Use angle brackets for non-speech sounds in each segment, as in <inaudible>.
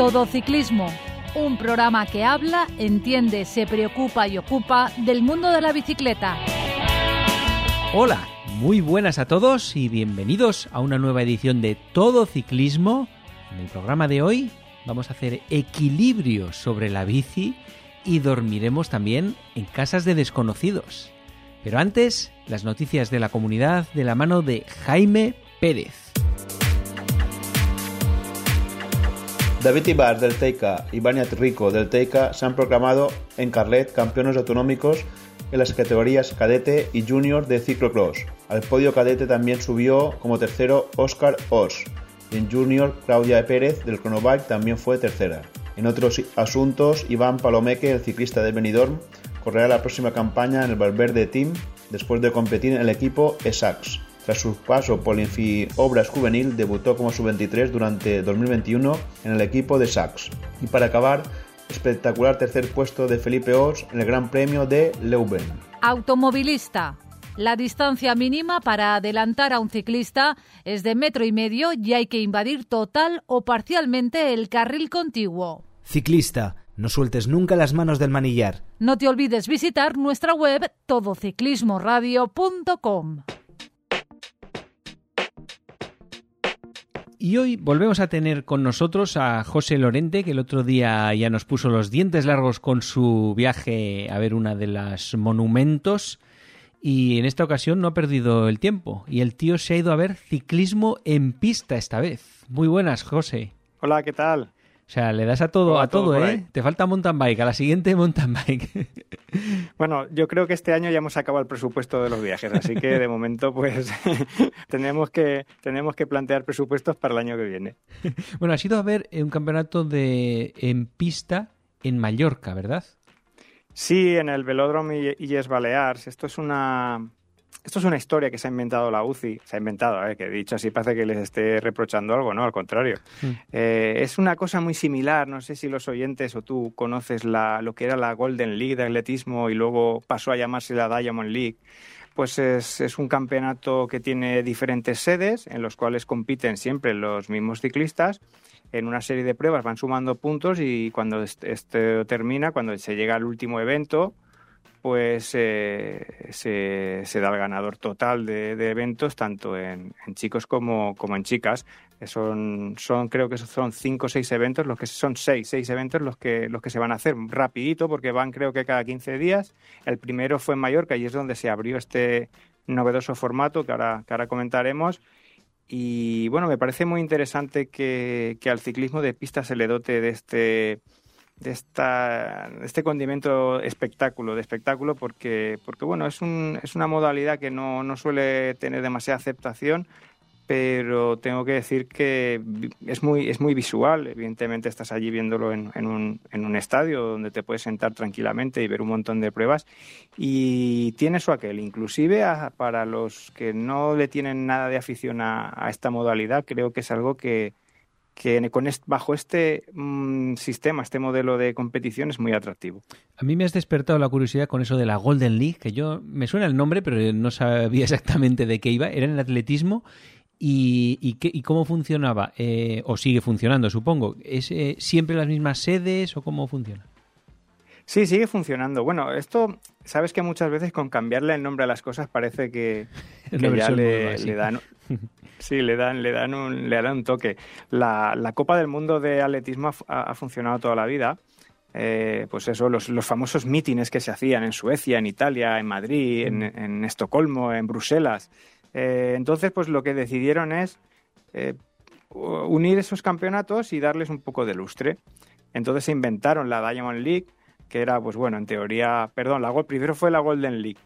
Todo Ciclismo, un programa que habla, entiende, se preocupa y ocupa del mundo de la bicicleta. Hola, muy buenas a todos y bienvenidos a una nueva edición de Todo Ciclismo. En el programa de hoy vamos a hacer equilibrio sobre la bici y dormiremos también en casas de desconocidos. Pero antes, las noticias de la comunidad de la mano de Jaime Pérez. David Ibar del Teica y Baniat Rico del Teica se han proclamado en Carlet campeones autonómicos en las categorías cadete y junior de ciclocross. Al podio cadete también subió como tercero Oscar Os en junior Claudia Pérez del Cronobike también fue tercera. En otros asuntos, Iván Palomeque, el ciclista de Benidorm, correrá la próxima campaña en el Valverde Team después de competir en el equipo ESAX. Tras su paso por Infi Obras Juvenil, debutó como sub-23 durante 2021 en el equipo de Sachs. Y para acabar, espectacular tercer puesto de Felipe Ors en el Gran Premio de Leuven. Automovilista. La distancia mínima para adelantar a un ciclista es de metro y medio y hay que invadir total o parcialmente el carril contiguo. Ciclista, no sueltes nunca las manos del manillar. No te olvides visitar nuestra web todociclismoradio.com. Y hoy volvemos a tener con nosotros a José Lorente, que el otro día ya nos puso los dientes largos con su viaje a ver una de las monumentos. Y en esta ocasión no ha perdido el tiempo. Y el tío se ha ido a ver ciclismo en pista esta vez. Muy buenas, José. Hola, ¿qué tal? O sea, le das a todo, a todo, ¿eh? Te falta mountain bike, a la siguiente mountain bike. <laughs> Bueno, yo creo que este año ya hemos acabado el presupuesto de los viajes, así que de momento pues <laughs> tenemos que tenemos que plantear presupuestos para el año que viene. <laughs> Bueno, has ido a ver un campeonato de en pista en Mallorca, ¿verdad? Sí, en el Velódromo Illes Balears. Esto es una esto es una historia que se ha inventado la UCI, se ha inventado, eh, que dicho así parece que les esté reprochando algo, no, al contrario. Mm. Eh, es una cosa muy similar, no sé si los oyentes o tú conoces la, lo que era la Golden League de atletismo y luego pasó a llamarse la Diamond League. Pues es, es un campeonato que tiene diferentes sedes en los cuales compiten siempre los mismos ciclistas en una serie de pruebas van sumando puntos y cuando este termina, cuando se llega al último evento, pues eh, se, da el ganador total de, eventos, tanto en, chicos como, como, en chicas. Son, son, creo que son cinco o seis eventos, los que son seis, seis eventos los que, los que se van a hacer rapidito, porque van creo que cada 15 días. El primero fue en Mallorca y es donde se abrió este novedoso formato que ahora, que ahora comentaremos. Y bueno, me parece muy interesante que, que al ciclismo de pista se le dote de este de, esta, este condimento espectáculo, de espectáculo, porque, porque bueno, es, un, es una modalidad que no, no suele tener demasiada aceptación, pero tengo que decir que es muy, es muy visual. Evidentemente estás allí viéndolo en, en, un, en un estadio donde te puedes sentar tranquilamente y ver un montón de pruebas y tiene su aquel. Inclusive para los que no le tienen nada de afición a esta modalidad, creo que es algo que, que con bajo este mm, sistema, este modelo de competición es muy atractivo. A mí me has despertado la curiosidad con eso de la Golden League, que yo me suena el nombre, pero no sabía <laughs> exactamente de qué iba. Era en el atletismo y, y, qué, y cómo funcionaba, eh, o sigue funcionando, supongo. ¿Es eh, siempre las mismas sedes o cómo funciona? Sí, sigue funcionando. Bueno, esto, sabes que muchas veces con cambiarle el nombre a las cosas parece que, ya le, dan... <laughs> Sí, le dan, le dan un, le dan un toque. La, la Copa del Mundo de Atletismo ha, funcionado toda la vida. Eh, pues eso, los, los, famosos mítines que se hacían en Suecia, en Italia, en Madrid, en, en Estocolmo, en Bruselas. Eh, entonces, pues lo que decidieron es eh, unir esos campeonatos y darles un poco de lustre. Entonces se inventaron la Diamond League, que era, pues bueno, en teoría, perdón, la, primero fue la Golden League,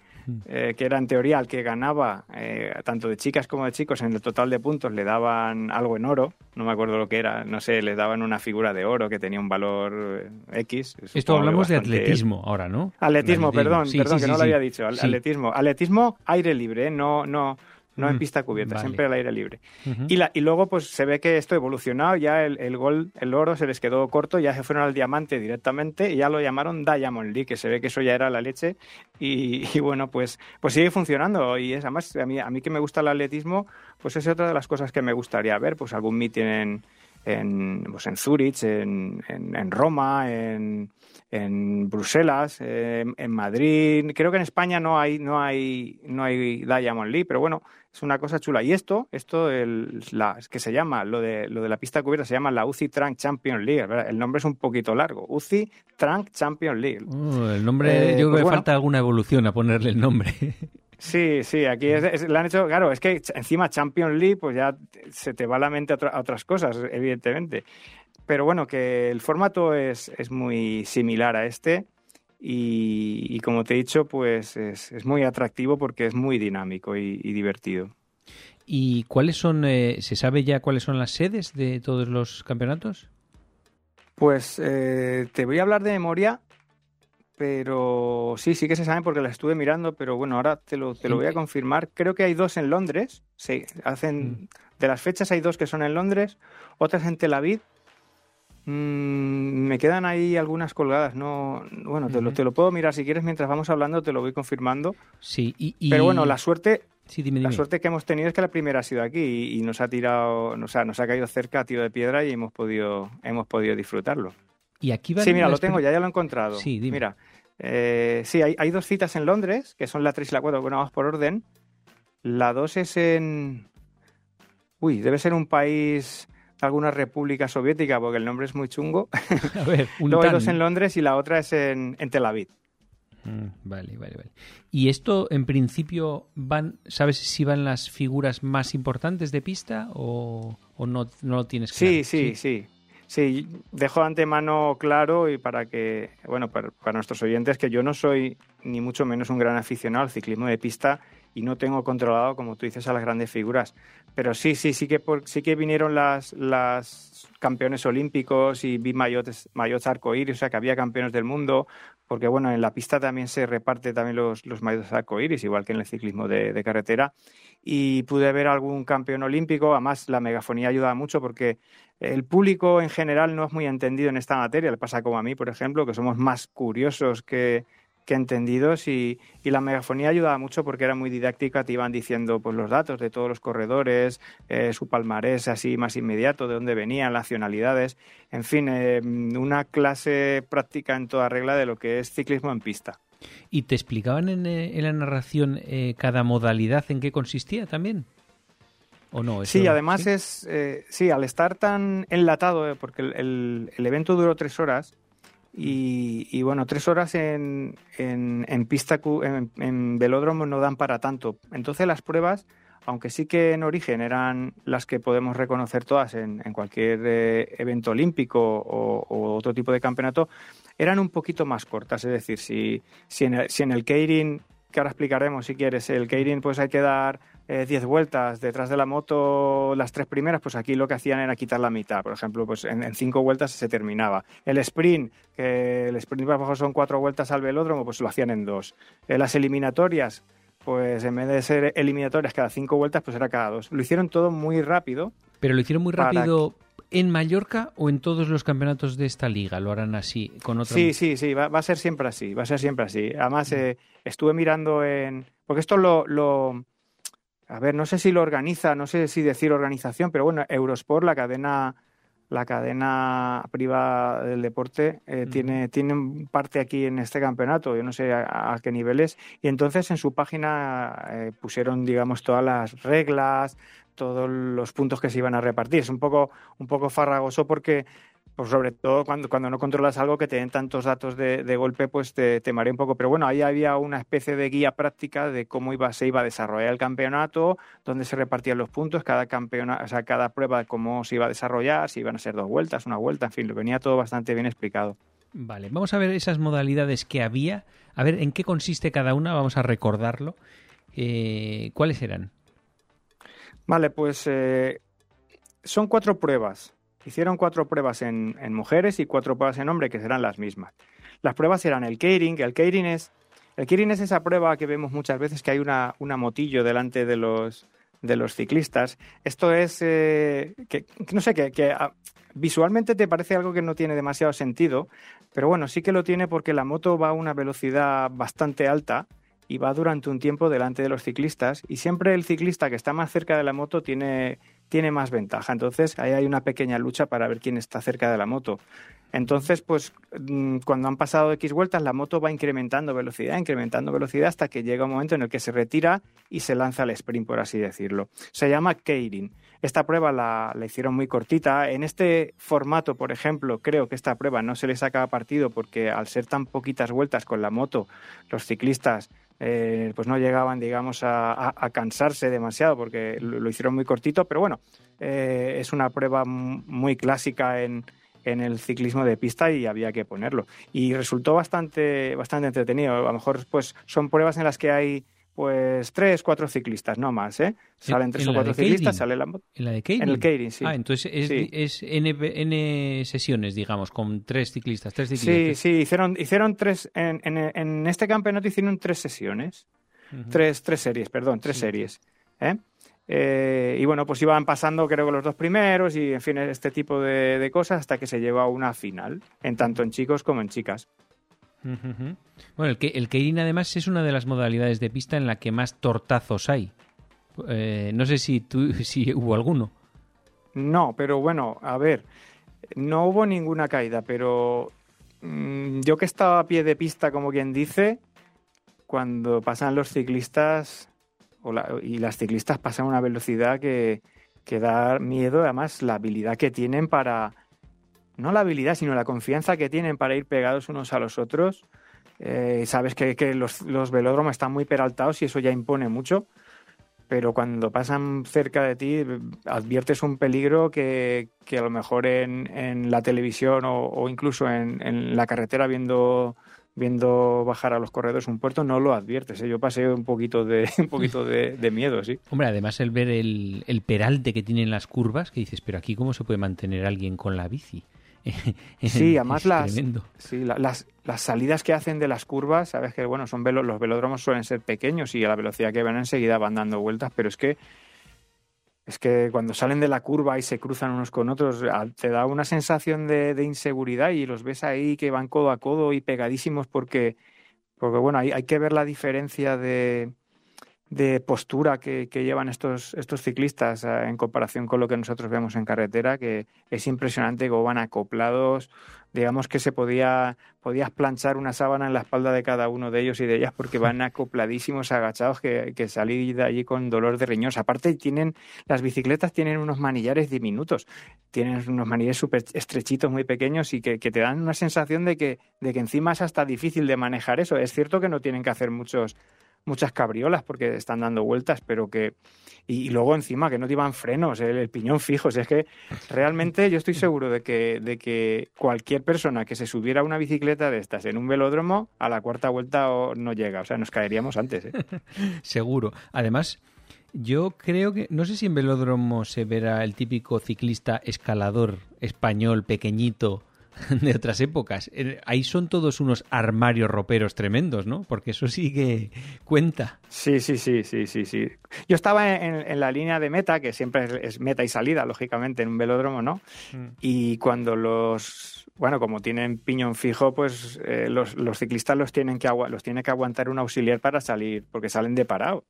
eh, que era en teoría el que ganaba, eh, tanto de chicas como de chicos, en el total de puntos le daban algo en oro, no me acuerdo lo que era, no sé, le daban una figura de oro que tenía un valor eh, X. Esto hablamos de atletismo ahora, ¿no? Atletismo, perdón, perdón, que no lo había dicho. Atletismo, atletismo aire libre, no, no, no en mm, pista cubierta, siempre al aire libre. y, la, y luego pues se ve que esto ha evolucionado, ya el, el, gol, el oro se les quedó corto, ya se fueron al diamante directamente y ya lo llamaron Diamond League, que se ve que eso ya era la leche y, y bueno, pues, pues sigue funcionando y es además a mí, a mí que me gusta el atletismo, pues es otra de las cosas que me gustaría ver, pues algún meeting en en, pues en Zurich, en, en, Roma, en, en Bruselas, en Madrid. Creo que en España no hay, no hay, no hay Diamond League, pero bueno, es una cosa chula. Y esto, esto el, la, que se llama, lo de, lo de la pista cubierta, se llama la UCI Trunk Champions League. El nombre es un poquito largo. UCI Trunk Champions League. Uh, el nombre, eh, yo creo pues que falta alguna evolución a ponerle el nombre. <laughs> Sí, sí, aquí es, le han hecho, claro, es que encima Champions League, pues ya se te va la mente a, otras cosas, evidentemente. Pero bueno, que el formato es, es muy similar a este y, como te he dicho, pues es, muy atractivo porque es muy dinámico y, divertido. ¿Y cuáles son, eh, se sabe ya cuáles son las sedes de todos los campeonatos? Pues eh, te voy a hablar de memoria, pero sí, sí que se saben porque las estuve mirando, pero bueno, ahora te lo, te lo voy a confirmar. Creo que hay dos en Londres, sí, hacen, mm. de las fechas hay dos que son en Londres, otras en Tel Aviv. Mm, me quedan ahí algunas colgadas, no, bueno, te, lo, te lo puedo mirar si quieres mientras vamos hablando, te lo voy confirmando. Sí, y, pero bueno, la suerte, La suerte que hemos tenido es que la primera ha sido aquí y, nos ha tirado, nos ha, nos ha caído cerca a tiro de piedra y hemos podido, hemos podido disfrutarlo. Y aquí Sí, mira, lo tengo, ya, ya lo he encontrado. Sí, Mira, eh, sí, hay, hay, dos citas en Londres, que son la 3 y la 4, bueno, vamos por orden. La 2 es en... Uy, debe ser un país, alguna república soviética, porque el nombre es muy chungo. <laughs> A ver, un Luego hay dos en Londres y la otra es en, en Tel Aviv. Mm, vale, vale, vale. ¿Y esto en principio van, sabes si van las figuras más importantes de pista o, o no, no lo tienes claro? sí, sí. sí. Sí, dejo de antemano claro y para que, bueno, para, nuestros oyentes que yo no soy ni mucho menos un gran aficionado al ciclismo de pista y no tengo controlado, como tú dices, a las grandes figuras. Pero sí, sí, sí que, sí que vinieron las, las campeones olímpicos y vi mayotes, mayotes arcoíris, o sea que había campeones del mundo, porque bueno, en la pista también se reparte también los, los mayotes arcoíris, igual que en el ciclismo de, de carretera y pude ver algún campeón olímpico. Además, la megafonía ayuda mucho porque el público en general no es muy entendido en esta materia. Le pasa como a mí, por ejemplo, que somos más curiosos que, entendidos y, la megafonía ayudaba mucho porque era muy didáctica, te iban diciendo pues los datos de todos los corredores, eh, su palmarés así más inmediato, de dónde venían, nacionalidades, en fin, eh, una clase práctica en toda regla de lo que es ciclismo en pista. ¿Y te explicaban en, eh, la narración eh, cada modalidad en qué consistía también? ¿O no? sí, además es, eh, sí, al estar tan enlatado, porque el, evento duró tres horas, y, bueno, tres horas en, en, pista, en, en, velódromo no dan para tanto. Entonces las pruebas, aunque sí que en origen eran las que podemos reconocer todas en, cualquier evento olímpico o, o, otro tipo de campeonato, eran un poquito más cortas. Es decir, si, si, en, el, si en el Keirin, que ahora explicaremos si quieres, el Keirin pues hay que dar 10 eh, vueltas detrás de la moto, las tres primeras, pues aquí lo que hacían era quitar la mitad. Por ejemplo, pues en, cinco vueltas se terminaba. El sprint, que el sprint bajo son cuatro vueltas al velódromo, pues lo hacían en dos. Eh, las eliminatorias, pues en vez de ser eliminatorias cada cinco vueltas, pues era cada dos. Lo hicieron todo muy rápido. Pero lo hicieron muy rápido en Mallorca o en todos los campeonatos de esta liga? ¿Lo harán así? con otra... Sí, sí, sí, va, a ser siempre así, va a ser siempre así. Además, eh, estuve mirando en... Porque esto lo, lo... A ver, no sé si lo organiza, no sé si decir organización, pero bueno, Eurosport, la cadena la cadena privada del deporte eh, tiene, tiene parte aquí en este campeonato, yo no sé a, qué niveles, y entonces en su página eh, pusieron, digamos, todas las reglas, todos los puntos que se iban a repartir. Es un poco, un poco farragoso porque, pues sobre todo cuando, cuando no controlas algo que te den tantos datos de, de golpe, pues te, te marea un poco. Pero bueno, ahí había una especie de guía práctica de cómo iba, se iba a desarrollar el campeonato, dónde se repartían los puntos, cada campeonato, o sea, cada prueba, cómo se iba a desarrollar, si iban a ser dos vueltas, una vuelta, en fin, lo venía todo bastante bien explicado. Vale, vamos a ver esas modalidades que había, a ver en qué consiste cada una, vamos a recordarlo. Eh, ¿Cuáles eran? Vale, pues eh, son cuatro pruebas. Hicieron cuatro pruebas en, mujeres y cuatro pruebas en hombres, que serán las mismas. Las pruebas eran el keiring. El keiring es, el es esa prueba que vemos muchas veces que hay una, una motillo delante de los, de los ciclistas. Esto es, eh, que, no sé, que, que ah, visualmente te parece algo que no tiene demasiado sentido, pero bueno, sí que lo tiene porque la moto va a una velocidad bastante alta y va durante un tiempo delante de los ciclistas y siempre el ciclista que está más cerca de la moto tiene, tiene más ventaja. Entonces ahí hay una pequeña lucha para ver quién está cerca de la moto. Entonces, pues mm, cuando han pasado X vueltas, la moto va incrementando velocidad, incrementando velocidad hasta que llega un momento en el que se retira y se lanza al sprint, por así decirlo. Se llama Keirin. Esta prueba la, hicieron muy cortita. En este formato, por ejemplo, creo que esta prueba no se le saca partido porque al ser tan poquitas vueltas con la moto, los ciclistas eh, pues no llegaban, digamos, a, cansarse demasiado porque lo, hicieron muy cortito, pero bueno, eh, es una prueba muy clásica en, en el ciclismo de pista y había que ponerlo. Y resultó bastante, bastante entretenido. A lo mejor pues son pruebas en las que hay pues tres, cuatro ciclistas, no más, ¿eh? Salen tres o cuatro ciclistas, sale la ¿En la de En el Keirin, sí. Ah, entonces es, es N, N, sesiones, digamos, con tres ciclistas, tres ciclistas. Sí, sí, hicieron, hicieron tres, en, en, en este campeonato hicieron tres sesiones, tres, tres series, perdón, tres series, ¿eh? Eh, y bueno, pues iban pasando creo que los dos primeros y en fin, este tipo de, cosas hasta que se lleva a una final, en tanto en chicos como en chicas. Bueno, el, que, el Keirin además es una de las modalidades de pista en la que más tortazos hay. Eh, no sé si, tú, <laughs> si hubo alguno. No, pero bueno, a ver, no hubo ninguna caída, pero mm, yo que estaba a pie de pista, como quien dice, cuando pasan los ciclistas, y las ciclistas pasan a una velocidad que, que da miedo, además la habilidad que tienen para, no la habilidad, sino la confianza que tienen para ir pegados unos a los otros. Eh, sabes que, los, velódromos están muy peraltados y eso ya impone mucho, pero cuando pasan cerca de ti adviertes un peligro que, que a lo mejor en, en la televisión o, o incluso en, en, la carretera viendo viendo bajar a los corredores un puerto no lo adviertes. ¿eh? Yo pasé un poquito de <laughs> un poquito de, miedo, sí. Hombre, además el ver el, el, peralte que tienen las curvas, que dices, pero aquí cómo se puede mantener alguien con la bici. <laughs> sí, además las, sí, las, las salidas que hacen de las curvas, sabes que bueno, son los velódromos suelen ser pequeños y a la velocidad que van enseguida van dando vueltas, pero es que es que cuando salen de la curva y se cruzan unos con otros, te da una sensación de, inseguridad y los ves ahí que van codo a codo y pegadísimos porque, porque bueno, hay, hay que ver la diferencia de, de postura que, que, llevan estos, estos ciclistas eh, en comparación con lo que nosotros vemos en carretera, que es impresionante cómo van acoplados, digamos que se podía podías planchar una sábana en la espalda de cada uno de ellos y de ellas porque van <laughs> acopladísimos, agachados, que, que salí de allí con dolor de riñón. Aparte, tienen, las bicicletas tienen unos manillares diminutos, tienen unos manillares súper estrechitos, muy pequeños y que, que, te dan una sensación de que, de que encima es hasta difícil de manejar eso. Es cierto que no tienen que hacer muchos muchas cabriolas porque están dando vueltas, pero que... Y, luego encima que no te frenos, el, piñón fijo. es que realmente yo estoy seguro de que, de que cualquier persona que se subiera a una bicicleta de estas en un velódromo, a la cuarta vuelta no llega. O sea, nos caeríamos antes. ¿eh? <laughs> seguro. Además... Yo creo que, no sé si en velódromo se verá el típico ciclista escalador español pequeñito <laughs> de otras épocas. Eh, ahí son todos unos armarios roperos tremendos, ¿no? Porque eso sí que cuenta. Sí, sí, sí, sí, sí, sí. Yo estaba en, la línea de meta, que siempre es, meta y salida, lógicamente, en un velódromo, ¿no? Mm. Y cuando los, bueno, como tienen piñón fijo, pues eh, los, los, ciclistas los tienen que los tiene que aguantar un auxiliar para salir, porque salen de parado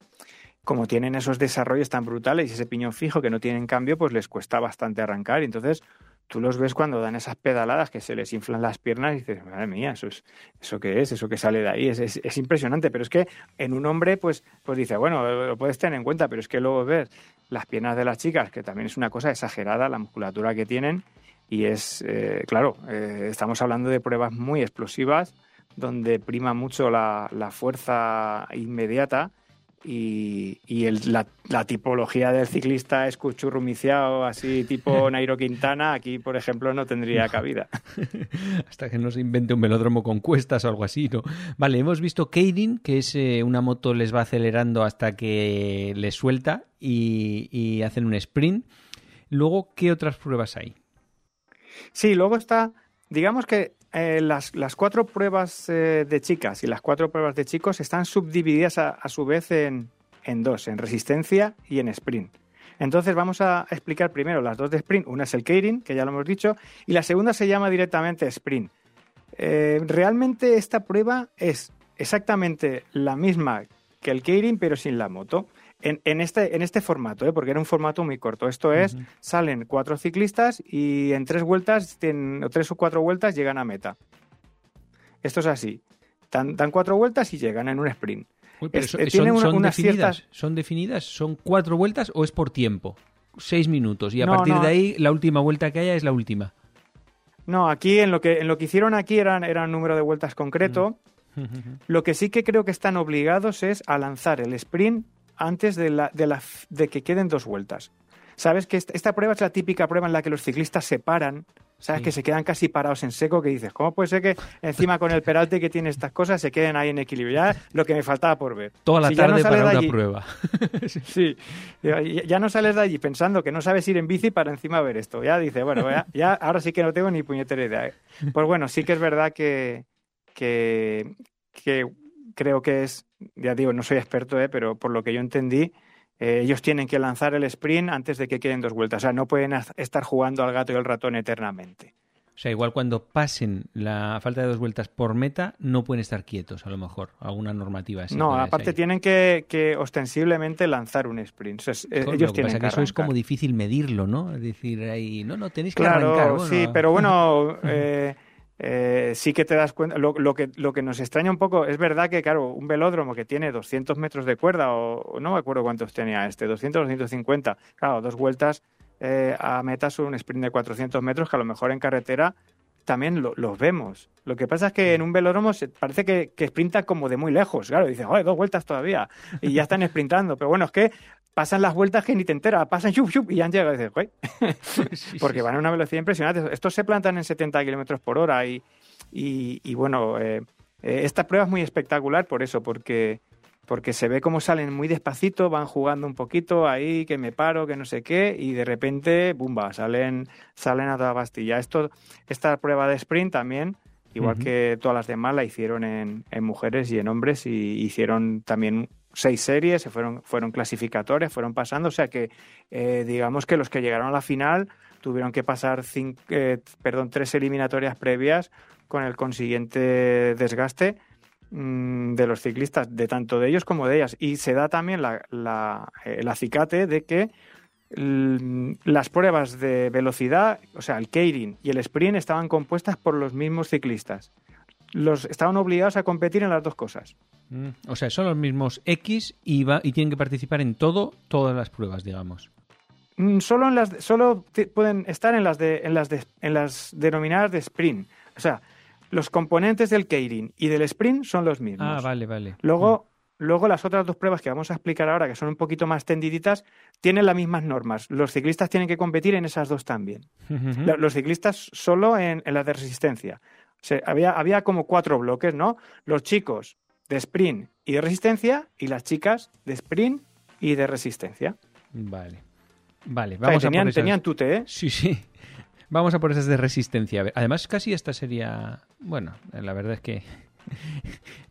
como tienen esos desarrollos tan brutales y ese piñón fijo que no tienen cambio, pues les cuesta bastante arrancar. Y entonces tú los ves cuando dan esas pedaladas que se les inflan las piernas y dices, madre mía, eso es, eso qué es, eso que sale de ahí, es, es, impresionante, pero es que en un hombre, pues, pues dice, bueno, lo puedes tener en cuenta, pero es que luego ves las piernas de las chicas, que también es una cosa exagerada, la musculatura que tienen, y es, eh, claro, eh, estamos hablando de pruebas muy explosivas, donde prima mucho la, la fuerza inmediata, y, y el, la, la, tipología del ciclista escuchurrumiciado, así tipo <laughs> Nairo Quintana, aquí, por ejemplo, no tendría cabida. <laughs> Hasta que no se invente un velódromo con cuestas o algo así, ¿no? Vale, hemos visto Kading, que es eh, una moto les va acelerando hasta que les suelta y, y hacen un sprint. Luego, ¿qué otras pruebas hay? Sí, luego está, digamos que eh, las, las, cuatro pruebas eh, de chicas y las cuatro pruebas de chicos están subdivididas a, su vez en, en, dos, en resistencia y en sprint. Entonces vamos a explicar primero las dos de sprint. Una es el Keirin, que ya lo hemos dicho, y la segunda se llama directamente sprint. Eh, realmente esta prueba es exactamente la misma que el Keirin, pero sin la moto. En, en, este, en este formato, ¿eh? porque era un formato muy corto. Esto es, salen cuatro ciclistas y en tres vueltas, tienen, tres o cuatro vueltas llegan a meta. Esto es así. Dan, dan cuatro vueltas y llegan en un sprint. Es, son, son, definidas, ¿Son definidas? ¿Son cuatro vueltas o es por tiempo? Seis minutos. Y a partir de ahí, la última vuelta que haya es la última. No, aquí en lo que, en lo que hicieron aquí era, era un número de vueltas concreto. Lo que sí que creo que están obligados es a lanzar el sprint antes de, la, de, la, de que queden dos vueltas. Sabes que esta prueba es la típica prueba en la que los ciclistas se paran ¿Sabes? Que se quedan casi parados en seco, que dices, ¿cómo puede ser que encima con el peralte que tiene estas cosas se queden ahí en equilibrio? Ya lo que me faltaba por ver. Toda la tarde para una prueba. <laughs> <laughs> sí, ya no sales de allí pensando que no sabes ir en bici para encima ver esto. Ya dice, bueno, ya, ahora sí que no tengo ni puñetera idea. ¿eh? Pues bueno, sí que es verdad que, que, que creo que es, ya digo, no soy experto, ¿eh? pero por lo que yo entendí, eh, ellos tienen que lanzar el sprint antes de que queden dos vueltas. O sea, no pueden estar jugando al gato y al ratón eternamente. O sea, igual cuando pasen la falta de dos vueltas por meta, no pueden estar quietos, a lo mejor, alguna normativa así. No, aparte tienen que, ostensiblemente lanzar un sprint. ellos tienen que, eso es como difícil medirlo, ¿no? Es decir, ahí, no, no, tenéis que arrancar. sí, pero bueno, <laughs> eh, eh, sí que te das cuenta, lo, que, lo que nos extraña un poco, es verdad que, claro, un velódromo que tiene 200 metros de cuerda, o no me acuerdo cuántos tenía este, 200 o 250, claro, dos vueltas eh, a meta son un sprint de 400 metros que a lo mejor en carretera también lo, los vemos. Lo que pasa es que en un velódromo parece que, que sprinta como de muy lejos. Claro, dices, joder, dos vueltas todavía. Y ya están <laughs> sprintando. Pero bueno, es que pasan las vueltas que ni te enteras, pasan <laughs> chup, chup, y han llegado y dices, güey, <laughs> <laughs> porque van a una velocidad impresionante. Estos se plantan en 70 kilómetros por hora y, y, bueno, eh, eh, esta prueba es muy espectacular por eso, porque, porque se ve cómo salen muy despacito, van jugando un poquito ahí, que me paro, que no sé qué, y de repente, bumba, salen, salen a toda pastilla. Esto, esta prueba de sprint también igual que todas las demás la hicieron en, en, mujeres y en hombres y hicieron también seis series, se fueron, fueron clasificatorias, fueron pasando, o sea que eh, digamos que los que llegaron a la final tuvieron que pasar eh, perdón, tres eliminatorias previas con el consiguiente desgaste mm, de los ciclistas, de tanto de ellos como de ellas. Y se da también la, la, el acicate de que las pruebas de velocidad, o sea, el keirin y el sprint estaban compuestas por los mismos ciclistas. Los estaban obligados a competir en las dos cosas. Mm, o sea, son los mismos X y, va, y tienen que participar en todo, todas las pruebas, digamos. Mm, solo, en las, solo pueden estar en las, de, en, las en las denominadas de sprint. O sea, los componentes del Keirin y del sprint son los mismos. Ah, vale, vale. Luego, mm. luego las otras dos pruebas que vamos a explicar ahora, que son un poquito más tendiditas, tienen las mismas normas. Los ciclistas tienen que competir en esas dos también. <laughs> Los ciclistas solo en, en las de resistencia. Había, había como cuatro bloques, ¿no? Los chicos de sprint y de resistencia y las chicas de sprint y de resistencia. Vale. Vale, vamos tenían, a por tenían tute, ¿eh? Sí, sí. <laughs> Vamos a por esas de resistencia. Además, casi esta sería. Bueno, la verdad es que.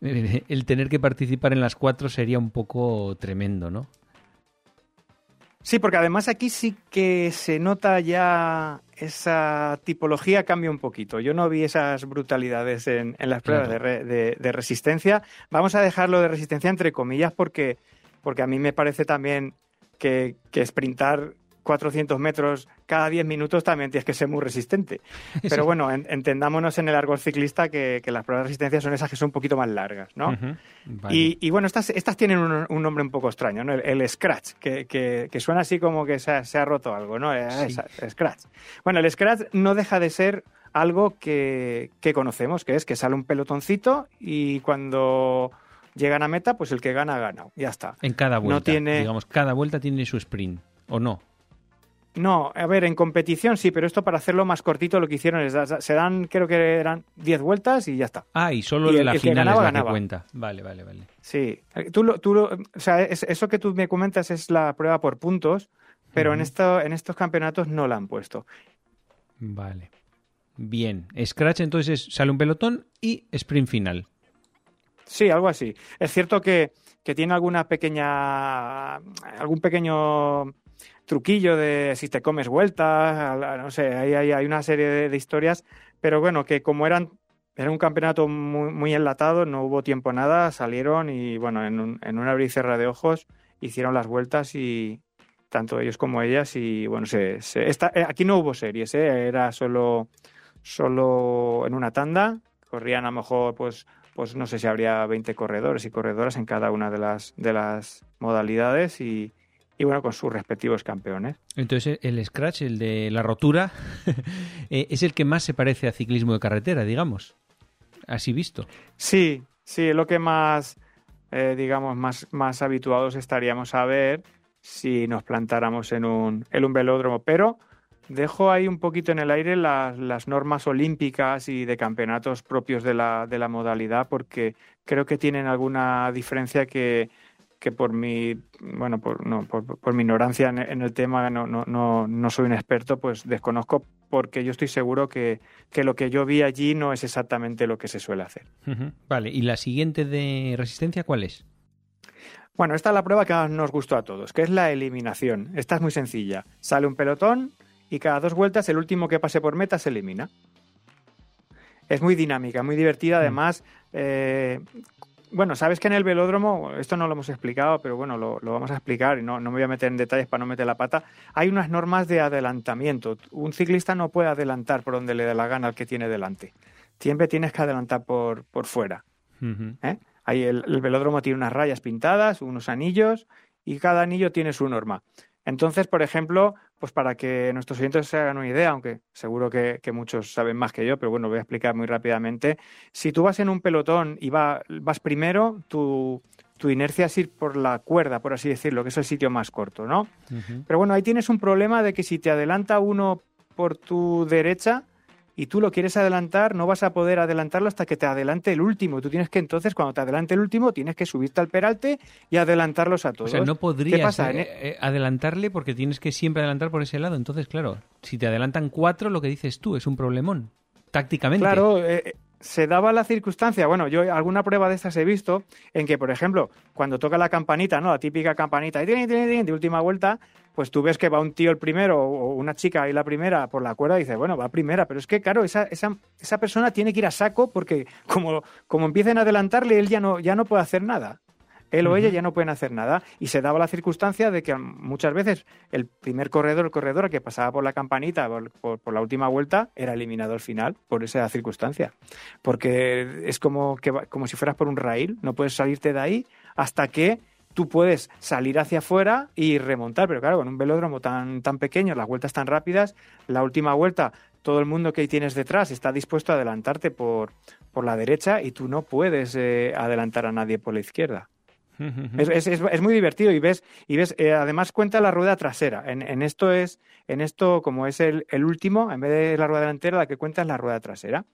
<laughs> el tener que participar en las cuatro sería un poco tremendo, ¿no? Sí, porque además aquí sí que se nota ya esa tipología cambia un poquito. Yo no vi esas brutalidades en, las pruebas de, resistencia. Vamos a dejarlo de resistencia entre comillas porque, porque a mí me parece también que, que sprintar 400 metros cada 10 minutos también tienes que ser muy resistente. <laughs> Pero bueno, entendámonos en el largo ciclista que, las pruebas de resistencia son esas que son un poquito más largas, ¿no? y, bueno, estas, estas tienen un, nombre un poco extraño, ¿no? El, scratch, que, que, suena así como que se ha, roto algo, ¿no? scratch. Bueno, el scratch no deja de ser algo que, conocemos, que es que sale un pelotoncito y cuando llegan a meta, pues el que gana, gana. Ya está. En cada vuelta. Digamos, cada vuelta tiene su sprint, ¿o no? No, a ver, en competición sí, pero esto para hacerlo más cortito lo que hicieron es se dan, creo que eran 10 vueltas y ya está. Ah, y solo la final es la que cuenta. Vale, vale, vale. Sí, tú, tú o sea, eso que tú me comentas es la prueba por puntos, pero en, esto, en estos campeonatos no la han puesto. Vale. Bien. Scratch entonces sale un pelotón y sprint final. Sí, algo así. Es cierto que, que tiene alguna pequeña. algún pequeño truquillo de si te comes vueltas, no sé, hay, hay, una serie de, historias, pero bueno, que como eran era un campeonato muy, enlatado, no hubo tiempo nada, salieron y bueno, en un, en un abrir y cerrar de ojos hicieron las vueltas y tanto ellos como ellas y bueno, se, se- eh, aquí no hubo series, ¿eh? era solo, solo en una tanda, corrían a lo mejor pues pues no sé si habría 20 corredores y corredoras en cada una de las de las modalidades y, y bueno, con sus respectivos campeones. Entonces el scratch, el de la rotura, <laughs> eh, es el que más se parece a ciclismo de carretera, digamos. Así visto. Sí, sí, es lo que más, eh, digamos, más, más habituados estaríamos a ver si nos plantáramos en un, en un velódromo. Pero dejo ahí un poquito en el aire las, las normas olímpicas y de campeonatos propios de la, de la modalidad, porque creo que tienen alguna diferencia que, que por mi bueno por, no, por, por mi ignorancia en, en el tema no, no, no, no soy un experto pues desconozco porque yo estoy seguro que, que lo que yo vi allí no es exactamente lo que se suele hacer. Vale, ¿y la siguiente de resistencia cuál es? Bueno, esta es la prueba que más nos gustó a todos, que es la eliminación. Esta es muy sencilla. Sale un pelotón y cada dos vueltas el último que pase por meta se elimina. Es muy dinámica, muy divertida. Además, eh, bueno, sabes que en el velódromo, esto no lo hemos explicado, pero bueno, lo, lo vamos a explicar y no, no me voy a meter en detalles para no meter la pata. Hay unas normas de adelantamiento. Un ciclista no puede adelantar por donde le dé la gana al que tiene delante. Siempre tienes que adelantar por, por fuera. ¿eh? Ahí el, el velódromo tiene unas rayas pintadas, unos anillos, y cada anillo tiene su norma. Entonces, por ejemplo, pues para que nuestros oyentes se hagan una idea, aunque seguro que, que muchos saben más que yo, pero bueno, voy a explicar muy rápidamente. Si tú vas en un pelotón y va- vas primero, tu, tu inercia es ir por la cuerda, por así decirlo, que es el sitio más corto, ¿no? Pero bueno, ahí tienes un problema de que si te adelanta uno por tu derecha y tú lo quieres adelantar, no vas a poder adelantarlo hasta que te adelante el último. Tú tienes que entonces, cuando te adelante el último, tienes que subirte al peralte y adelantarlos a O todos. sea, no podrías pasa? eh, eh, adelantarle porque tienes que siempre adelantar por ese lado. Entonces, claro, si te adelantan cuatro, lo que dices tú es un problemón. Tácticamente. Claro, eh, se daba la circunstancia, bueno, yo alguna prueba de estas he visto, en que, por ejemplo, cuando toca la campanita, ¿no? La típica campanita y de última vuelta, pues tú ves que va un tío el primero o una chica ahí la primera por la cuerda y dices, bueno, va primera, pero es que, claro, esa, esa, esa persona tiene que ir a saco porque como, como empiecen a adelantarle, él ya no, ya no puede hacer nada. Él o ella ya no pueden hacer nada. Y se daba la circunstancia de que muchas veces el primer corredor o corredora que pasaba por la campanita, por, por- por la última vuelta, era eliminado al final por esa circunstancia. Porque es como, que, como si fueras por un rail, no puedes salirte de ahí hasta que tú puedes salir hacia afuera y remontar. Pero claro, con un velódromo tan, tan pequeño, las vueltas tan rápidas, la última vuelta, todo el mundo que tienes detrás está dispuesto a adelantarte por, por la derecha y tú no puedes eh, adelantar a nadie por la izquierda. Es- es- es muy divertido y ves, y ves eh, además cuenta la rueda trasera. En, en esto es, en esto, como es el, el último, en vez de la rueda delantera, la que cuenta es la rueda trasera.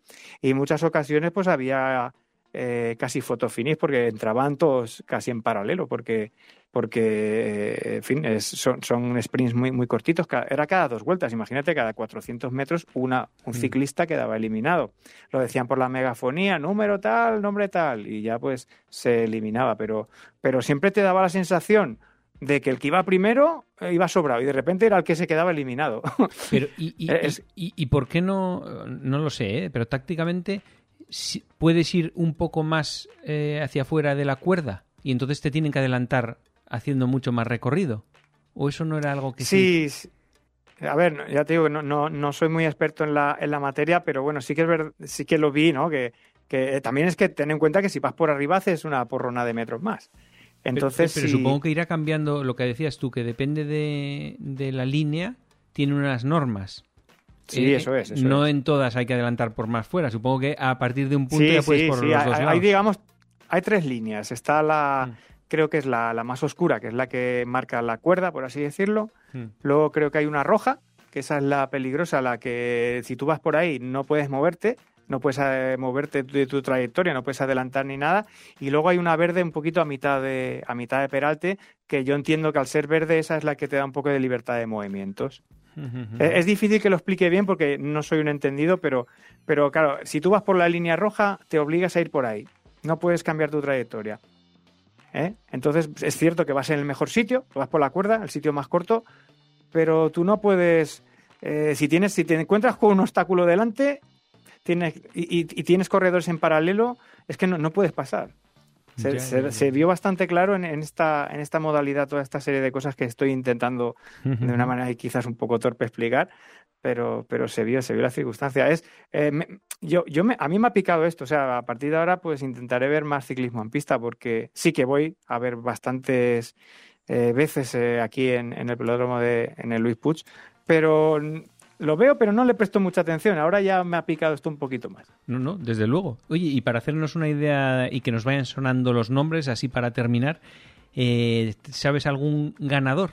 Y en muchas ocasiones, pues había eh, casi fotofinish porque entraban todos casi en paralelo, porque, porque eh, en fin, es- son, son sprints muy, muy cortitos. Era cada dos vueltas. Imagínate, cada 400 metros una, un Mm. ciclista quedaba eliminado. Lo decían por la megafonía, número tal, nombre tal, y ya pues se eliminaba. Pero, pero siempre te daba la sensación de que el que iba primero eh, iba sobrado y de repente era el que se quedaba eliminado. Pero, ¿y, y, <laughs> Es- y- y por qué no? No lo sé, ¿eh? pero tácticamente puedes ir un poco más eh, hacia afuera de la cuerda y entonces te tienen que adelantar haciendo mucho más recorrido. ¿O eso no era algo que Sí, sí. A ver, ya te digo que no, no, no soy muy experto en la, en la materia, pero bueno, sí que es ver, sí que lo vi, ¿no? Que, que eh, también es que ten en cuenta que si vas por arriba haces una porrona de metros más. Entonces, pero, supongo que irá cambiando lo que decías tú, que depende de, de la línea, tiene unas normas. Sí, Eh, eso es, eso no es. en todas hay que adelantar por más fuera. Supongo que a partir de un punto sí, ya puedes sí, por sí, los hay- dos hay, digamos, hay tres líneas. Está la, Mm. creo que es la, la más oscura, que es la que marca la cuerda, por así decirlo. Mm. Luego creo que hay una roja, que esa es la peligrosa, la que si tú vas por ahí no puedes moverte, no puedes eh, moverte de tu trayectoria, no puedes adelantar ni nada. Y luego hay una verde un poquito a mitad de, a mitad de peralte, que yo entiendo que al ser verde esa es la que te da un poco de libertad de movimientos. Es difícil que lo explique bien porque no soy un entendido, pero, pero claro, si tú vas por la línea roja, te obligas a ir por ahí. No puedes cambiar tu trayectoria. ¿Eh? Entonces, es cierto que vas en el mejor sitio, vas por la cuerda, el sitio más corto, pero tú no puedes. eh, si, tienes, si te encuentras con un obstáculo delante tienes, y, y- y tienes corredores en paralelo, es que no, no puedes pasar. Se, vio bastante claro en, esta, en esta modalidad toda esta serie de cosas que estoy intentando de una manera quizás un poco torpe explicar, pero, pero se vio, se vio la circunstancia. Es, eh, yo, yo me, a mí me ha picado esto, o sea, a partir de ahora pues intentaré ver más ciclismo en pista porque sí que voy a ver bastantes eh, veces eh, aquí en, en, el pelódromo de en el Luis Puig, pero lo veo, pero no le presto mucha atención. Ahora ya me ha picado esto un poquito más. No, no, desde luego. Oye, y para hacernos una idea y que nos vayan sonando los nombres, así para terminar, eh, ¿sabes algún ganador?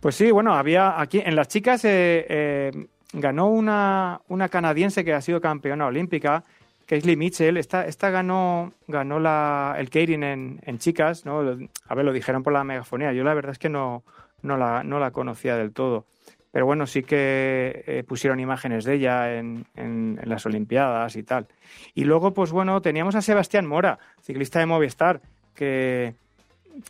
Pues sí, bueno, había aquí en las chicas eh, eh, ganó una, una canadiense que ha sido campeona olímpica, Kaisley Mitchell. Esta, esta ganó, ganó la, el Keirin en, en chicas, ¿no? A ver, lo dijeron por la megafonía. Yo la verdad es que no, no, la, no la conocía del todo pero bueno, sí que eh, pusieron imágenes de ella en, las Olimpiadas y tal. Y luego, pues bueno, teníamos a Sebastián Mora, ciclista de Movistar, que,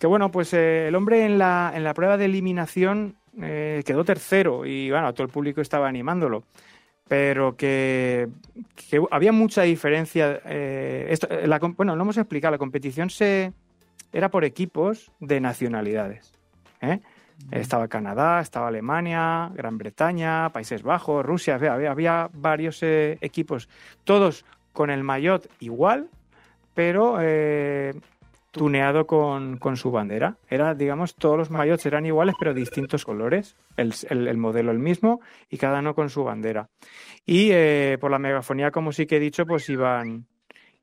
bueno, pues eh, el hombre en la, en la prueba de eliminación eh, quedó tercero y bueno, todo el público estaba animándolo. Pero que, había mucha diferencia. bueno, no hemos explicado, la competición se era por equipos de nacionalidades. ¿eh? Estaba Canadá, estaba Alemania, Gran Bretaña, Países Bajos, Rusia, había, había varios eh, equipos, todos con el maillot igual, pero eh, tuneado con, su bandera. Era, digamos, todos los maillots eran iguales, pero distintos colores. El, modelo el mismo y cada uno con su bandera. Y eh, por la megafonía, como sí que he dicho, pues iban,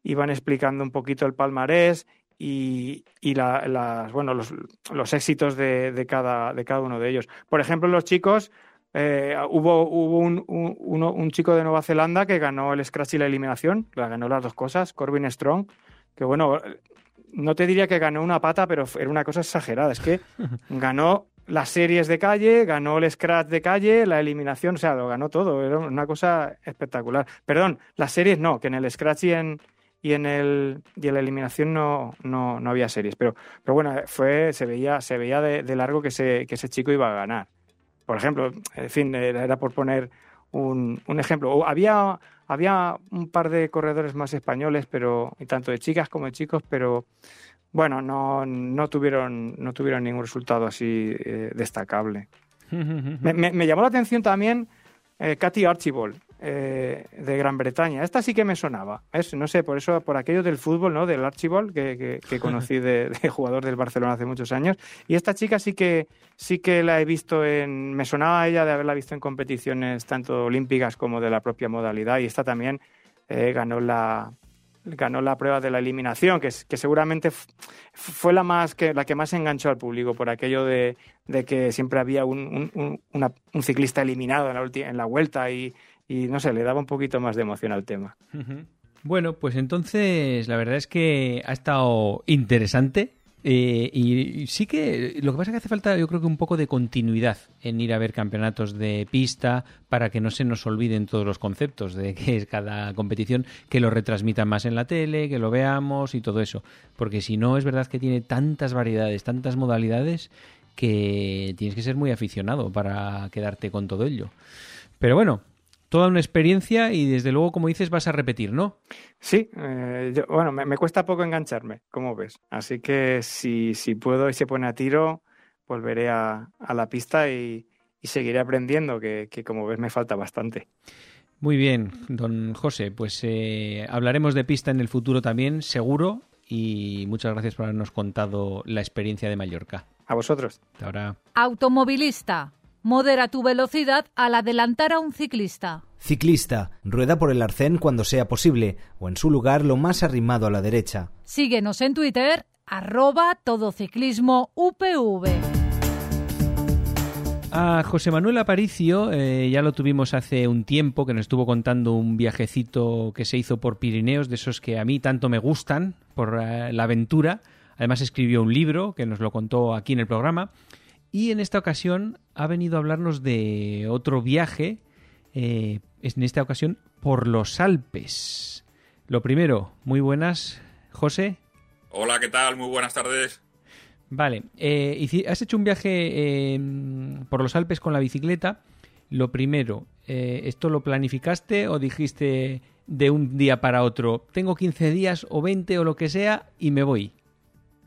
iban explicando un poquito el palmarés y, y la, bueno, los, los éxitos de, de, cada, de cada uno de ellos. Por ejemplo, los chicos, eh, hubo, hubo un, un, un, chico de Nueva Zelanda que ganó el Scratch y la eliminación, la ganó las dos cosas, Corbin Strong, que bueno, no te diría que ganó una pata, pero era una cosa exagerada, es que <laughs> ganó las series de calle, ganó el Scratch de calle, la eliminación, o sea, lo ganó todo, era una cosa espectacular. Perdón, las series no, que en el Scratch y en, y en el y en la eliminación no, no, no había series. Pero, pero bueno, fue, se veía, se veía de, largo que ese, que ese chico iba a ganar. Por ejemplo, en fin, era por poner un, un ejemplo. Había, había un par de corredores más españoles, pero y tanto de chicas como de chicos, pero bueno, no, no tuvieron, no tuvieron ningún resultado así eh, destacable. <laughs> me, me, llamó la atención también eh, Katy Archibald, eh, de Gran Bretaña. Esta sí que me sonaba, no sé, por eso, por aquello del fútbol, ¿no? Del Archibald, que, que, <laughs> conocí de, jugador del Barcelona hace muchos años. Y esta chica sí que, sí que la he visto en, me sonaba ella de haberla visto en competiciones tanto olímpicas como de la propia modalidad. Y esta también eh, ganó la, ganó la prueba de la eliminación, que, que seguramente fue la más que la que más enganchó al público por aquello de, de que siempre había un, un, un ciclista eliminado en la, en la vuelta y, y no sé, le daba un poquito más de emoción al tema. Bueno, pues entonces la verdad es que ha estado interesante. Eh, y, sí que lo que pasa es que hace falta yo creo que un poco de continuidad en ir a ver campeonatos de pista para que no se nos olviden todos los conceptos de que es cada competición, que lo retransmitan más en la tele, que lo veamos y todo eso. Porque si no es verdad que tiene tantas variedades, tantas modalidades que tienes que ser muy aficionado para quedarte con todo ello. Pero bueno, toda una experiencia y desde luego, como dices, vas a repetir, ¿no? Sí, eh, bueno, me, cuesta poco engancharme, como ves. Así que si, si puedo y se pone a tiro, volveré a, la pista y, seguiré aprendiendo, que, como ves me falta bastante. Muy bien, don José, pues eh, hablaremos de pista en el futuro también, seguro, y muchas gracias por habernos contado la experiencia de Mallorca. A vosotros. ahora. Automovilista Modera tu velocidad al adelantar a un ciclista. Ciclista, rueda por el arcén cuando sea posible o en su lugar lo más arrimado a la derecha. Síguenos en Twitter, arroba todociclismo UPV. A José Manuel Aparicio eh, ya lo tuvimos hace un tiempo que nos estuvo contando un viajecito que se hizo por Pirineos, de esos que a mí tanto me gustan, por eh, la aventura. Además escribió un libro que nos lo contó aquí en el programa. Y en esta ocasión ha venido a hablarnos de otro viaje, eh, en esta ocasión por los Alpes. Lo primero, muy buenas, José. Hola, ¿qué tal? Muy buenas tardes. Vale, eh, has hecho un viaje em, por los Alpes con la bicicleta. Lo primero, eh, ¿esto lo planificaste o dijiste de un día para otro, tengo 15 días o 20 o lo que sea y me voy?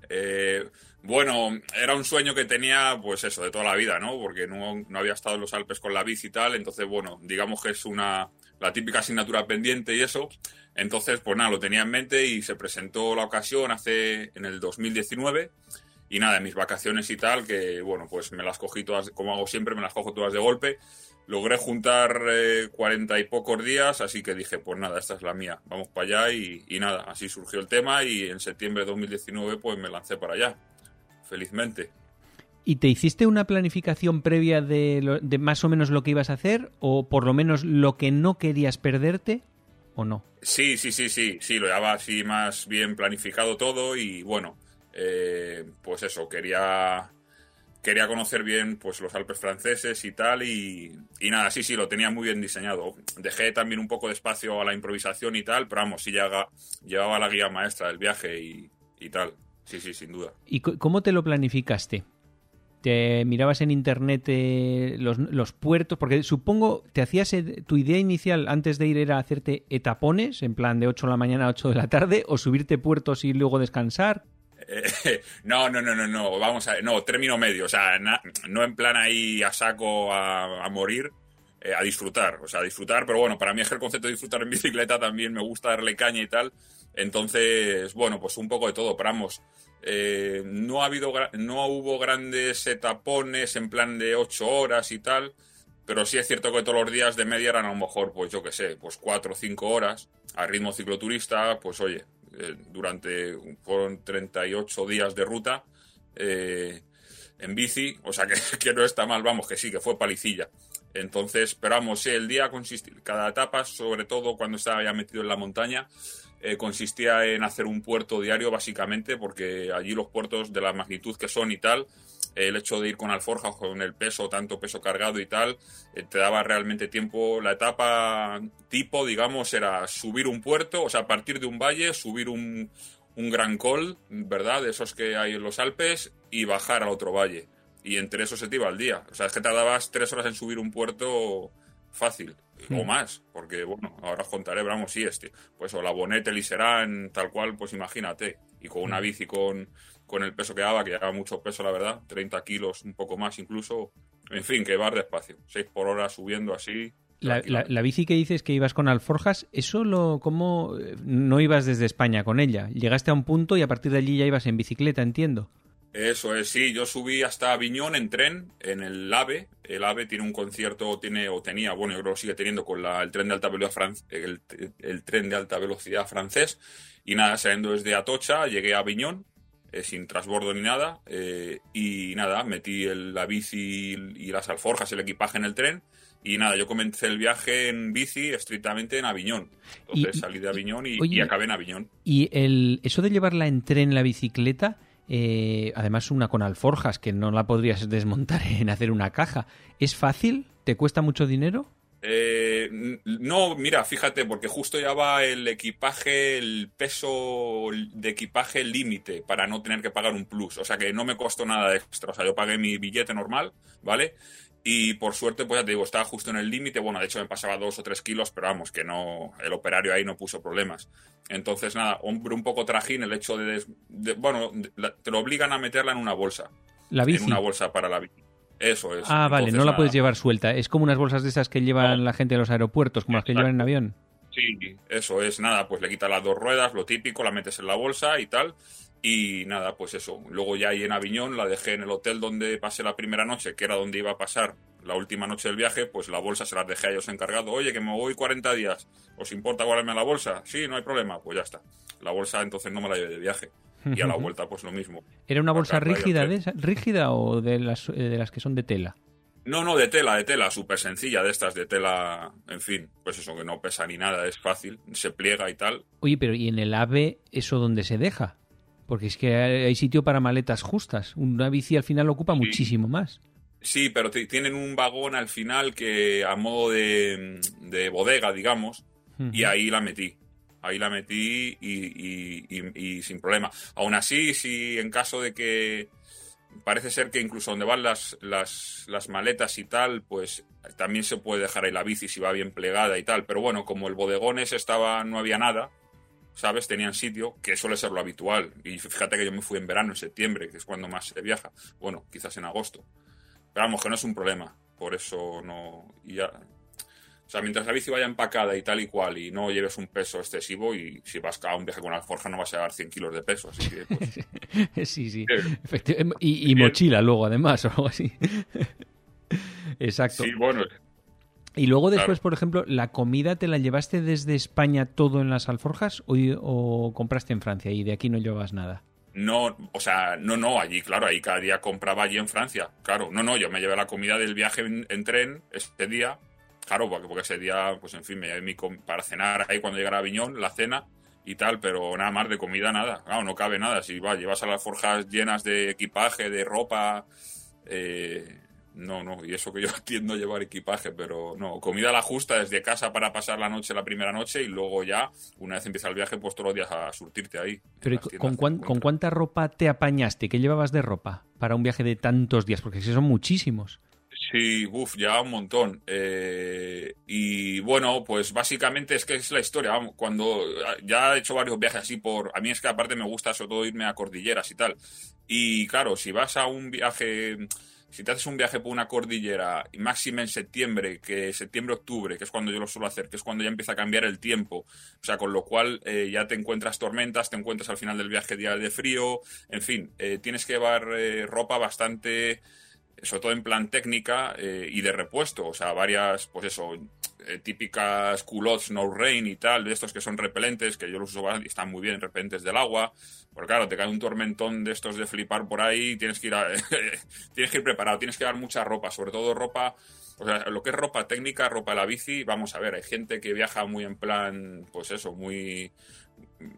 Eh, bueno, era un sueño que tenía, pues eso, de toda la vida, ¿no? Porque no, no, había estado en los Alpes con la bici y tal, entonces, bueno, digamos que es una, la típica asignatura pendiente y eso. Entonces, pues nada, lo tenía en mente y se presentó la ocasión hace, en el 2019. Y nada, mis vacaciones y tal, que bueno, pues me las cogí todas, como hago siempre, me las cojo todas de golpe. Logré juntar eh, cuarenta y pocos días, así que dije, pues nada, esta es la mía, vamos para allá y, y nada, así surgió el tema y en septiembre de 2019 pues me lancé para allá felizmente. ¿Y te hiciste una planificación previa de, lo, de, más o menos lo que ibas a hacer? ¿O por lo menos lo que no querías perderte? ¿O no? Sí, sí, sí, sí. Sí, lo llevaba así más bien planificado todo y bueno, eh, pues eso, quería quería conocer bien pues los Alpes franceses y tal y, y, nada, sí, sí, lo tenía muy bien diseñado. Dejé también un poco de espacio a la improvisación y tal, pero vamos, sí ya llevaba la guía maestra del viaje y, y tal. Sí, sí, sin duda. ¿Y cómo te lo planificaste? ¿Te mirabas en internet eh, los, los, puertos? Porque supongo, ¿te hacías tu idea inicial antes de ir era hacerte etapones, en plan de 8 de la mañana a 8 de la tarde, o subirte puertos y luego descansar? Eh, <laughs> no, no, no, no, no, vamos a no, término medio, o sea, na, no en plan ahí a saco a, a morir, eh, a disfrutar, o sea, a disfrutar, pero bueno, para mí es que el concepto de disfrutar en bicicleta también me gusta darle caña y tal, entonces, bueno, pues un poco de todo, pero vamos, eh, no, ha habido, no hubo grandes etapones en plan de ocho horas y tal, pero sí es cierto que todos los días de media eran a lo mejor, pues yo qué sé, pues cuatro o cinco horas a ritmo cicloturista, pues oye, eh, durante, fueron 38 días de ruta eh, en bici, o sea <laughs> que, que, no está mal, vamos, que sí, que fue palicilla. Entonces, pero vamos, sí, el día consistía, cada etapa, sobre todo cuando estaba ya metido en la montaña, eh, consistía en hacer un puerto diario básicamente, porque allí los puertos de la magnitud que son y tal, el hecho de ir con alforja con el peso, tanto peso cargado y tal, eh, te daba realmente tiempo. La etapa tipo, digamos, era subir un puerto, o sea, partir de un valle, subir un, un gran col, ¿verdad? De esos que hay en los Alpes, y bajar al otro valle. Y entre eso se te iba al día. O sea, es que tardabas tres horas en subir un puerto fácil o más, porque bueno, ahora os contaré, pero vamos, sí, este, pues o la Bonete, el Iserán, tal cual, pues imagínate, y con una bici con, con el peso que daba, que llevaba mucho peso, la verdad, 30 kilos, un poco más incluso, en fin, que vas despacio, 6 por hora subiendo así. La, la, la, bici que dices que ibas con alforjas, ¿eso lo cómo no ibas desde España con ella? Llegaste a un punto y a partir de allí ya ibas en bicicleta, entiendo. Eso es, sí, yo subí hasta Aviñón en tren, en el AVE. El AVE tiene un concierto, tiene o tenía, bueno, yo creo que sigue teniendo con la, el tren de alta velocidad el, el, tren de alta velocidad francés. Y nada, saliendo desde Atocha, llegué a Aviñón, eh, sin transbordo ni nada. Eh, y nada, metí el, la bici y las alforjas, el equipaje en el tren. Y nada, yo comencé el viaje en bici estrictamente en Aviñón. Entonces y, salí de Aviñón y, oye, y acabé en Aviñón. ¿Y el, eso de llevarla en tren la bicicleta? Eh, además una con alforjas que no la podrías <laughs> desmontar en hacer una caja. ¿Es fácil? ¿Te cuesta mucho dinero? Eh, no, mira, fíjate, porque justo ya va el equipaje, el peso de equipaje límite para no tener que pagar un plus. O sea que no me costó nada extra. O sea, yo pagué mi billete normal, ¿vale? Y por suerte, pues ya te digo, estaba justo en el límite. Bueno, de hecho me pasaba dos o tres kilos, pero vamos, que no, el operario ahí no puso problemas. Entonces, nada, hombre, un poco trajín el hecho de, de bueno, de, te lo obligan a meterla en una bolsa. La bici. En una bolsa para la bici. Eso es. Ah, vale, no la nada, puedes llevar suelta. Es como unas bolsas de esas que llevan no. la gente en los aeropuertos, como Exacto. las que llevan en avión. Sí, eso es nada, pues le quitas las dos ruedas, lo típico, la metes en la bolsa y tal. Y nada, pues eso. Luego ya ahí en Aviñón la dejé en el hotel donde pasé la primera noche, que era donde iba a pasar la última noche del viaje, pues la bolsa se las dejé a ellos encargado. Oye, que me voy 40 días, ¿os importa guardarme la bolsa? Sí, no hay problema, pues ya está. La bolsa entonces no me la llevé de viaje. Y a la <laughs> vuelta, pues lo mismo. ¿Era una bolsa rígida, de esa, rígida o de las, de las que son de tela? No, no, de tela, de tela, súper sencilla, de estas de tela, en fin, pues eso, que no pesa ni nada, es fácil, se pliega y tal. Oye, pero ¿y en el AVE eso dónde se deja? Porque es que hay sitio para maletas justas. Una bici al final ocupa sí. muchísimo más. Sí, pero tienen un vagón al final que a modo de, de bodega, digamos, uh -huh. y ahí la metí. Ahí la metí y, y, y, y, sin problema. Aún así, si en caso de que parece ser que incluso donde van las, las, las maletas y tal, pues también se puede dejar ahí la bici si va bien plegada y tal. Pero bueno, como el bodegón ese estaba, no había nada, ¿sabes? Tenían sitio, que suele ser lo habitual. Y fíjate que yo me fui en verano, en septiembre, que es cuando más se viaja. Bueno, quizás en agosto. Pero vamos, que no es un problema. Por eso no. Y ya, o sea, mientras la bici vaya empacada y tal y cual y no lleves un peso excesivo y si vas a un viaje con alforja no vas a llevar 100 kilos de peso, así que pues... <laughs> sí, sí. Y, y mochila luego además <laughs> o algo así. Exacto. Sí, bueno, y luego después, por ejemplo, ¿la comida te la llevaste desde España todo en las alforjas o, compraste en Francia y de aquí no llevabas nada? No, o sea, no, no, allí, claro, ahí cada día compraba allí en Francia, claro. No, no, yo me llevé la comida del viaje en, tren este día, claro, porque, porque, ese día, pues en fin, me llevé mi para cenar ahí cuando llegara a Aviñón, la cena y tal, pero nada más de comida, nada. Claro, no cabe nada. Si va, llevas a las forjas llenas de equipaje, de ropa, eh, no, no, y eso que yo <laughs> tiendo a llevar equipaje, pero no, comida a la justa desde casa para pasar la noche la primera noche y luego ya, una vez empieza el viaje, pues todos los días a surtirte ahí. Pero ¿con, ¿con cuánta ropa te apañaste? ¿Qué llevabas de ropa para un viaje de tantos días? Porque si son muchísimos. Sí, uff, ya un montón. Eh, y bueno, pues básicamente es que es la historia. Cuando ya he hecho varios viajes así por. A mí es que aparte me gusta sobre todo irme a cordilleras y tal. Y claro, si vas a un viaje si te haces un viaje por una cordillera, y máxima en septiembre, que septiembre-octubre, que es cuando yo lo suelo hacer, que es cuando ya empieza a cambiar el tiempo, o sea, con lo cual eh, ya te encuentras tormentas, te encuentras al final del viaje días de frío, en fin, eh, tienes que llevar eh, ropa bastante, sobre todo en plan técnica y de repuesto, o sea, varias, pues eso, típicas culottes no rain y tal, de estos que son repelentes, que yo los uso y están muy bien repelentes del agua, porque claro, te cae un tormentón de estos de flipar por ahí, tienes que ir <laughs> tienes que ir preparado, tienes que dar mucha ropa, sobre todo ropa, o sea, lo que es ropa técnica, ropa de la bici, vamos a ver, hay gente que viaja muy en plan, pues eso, muy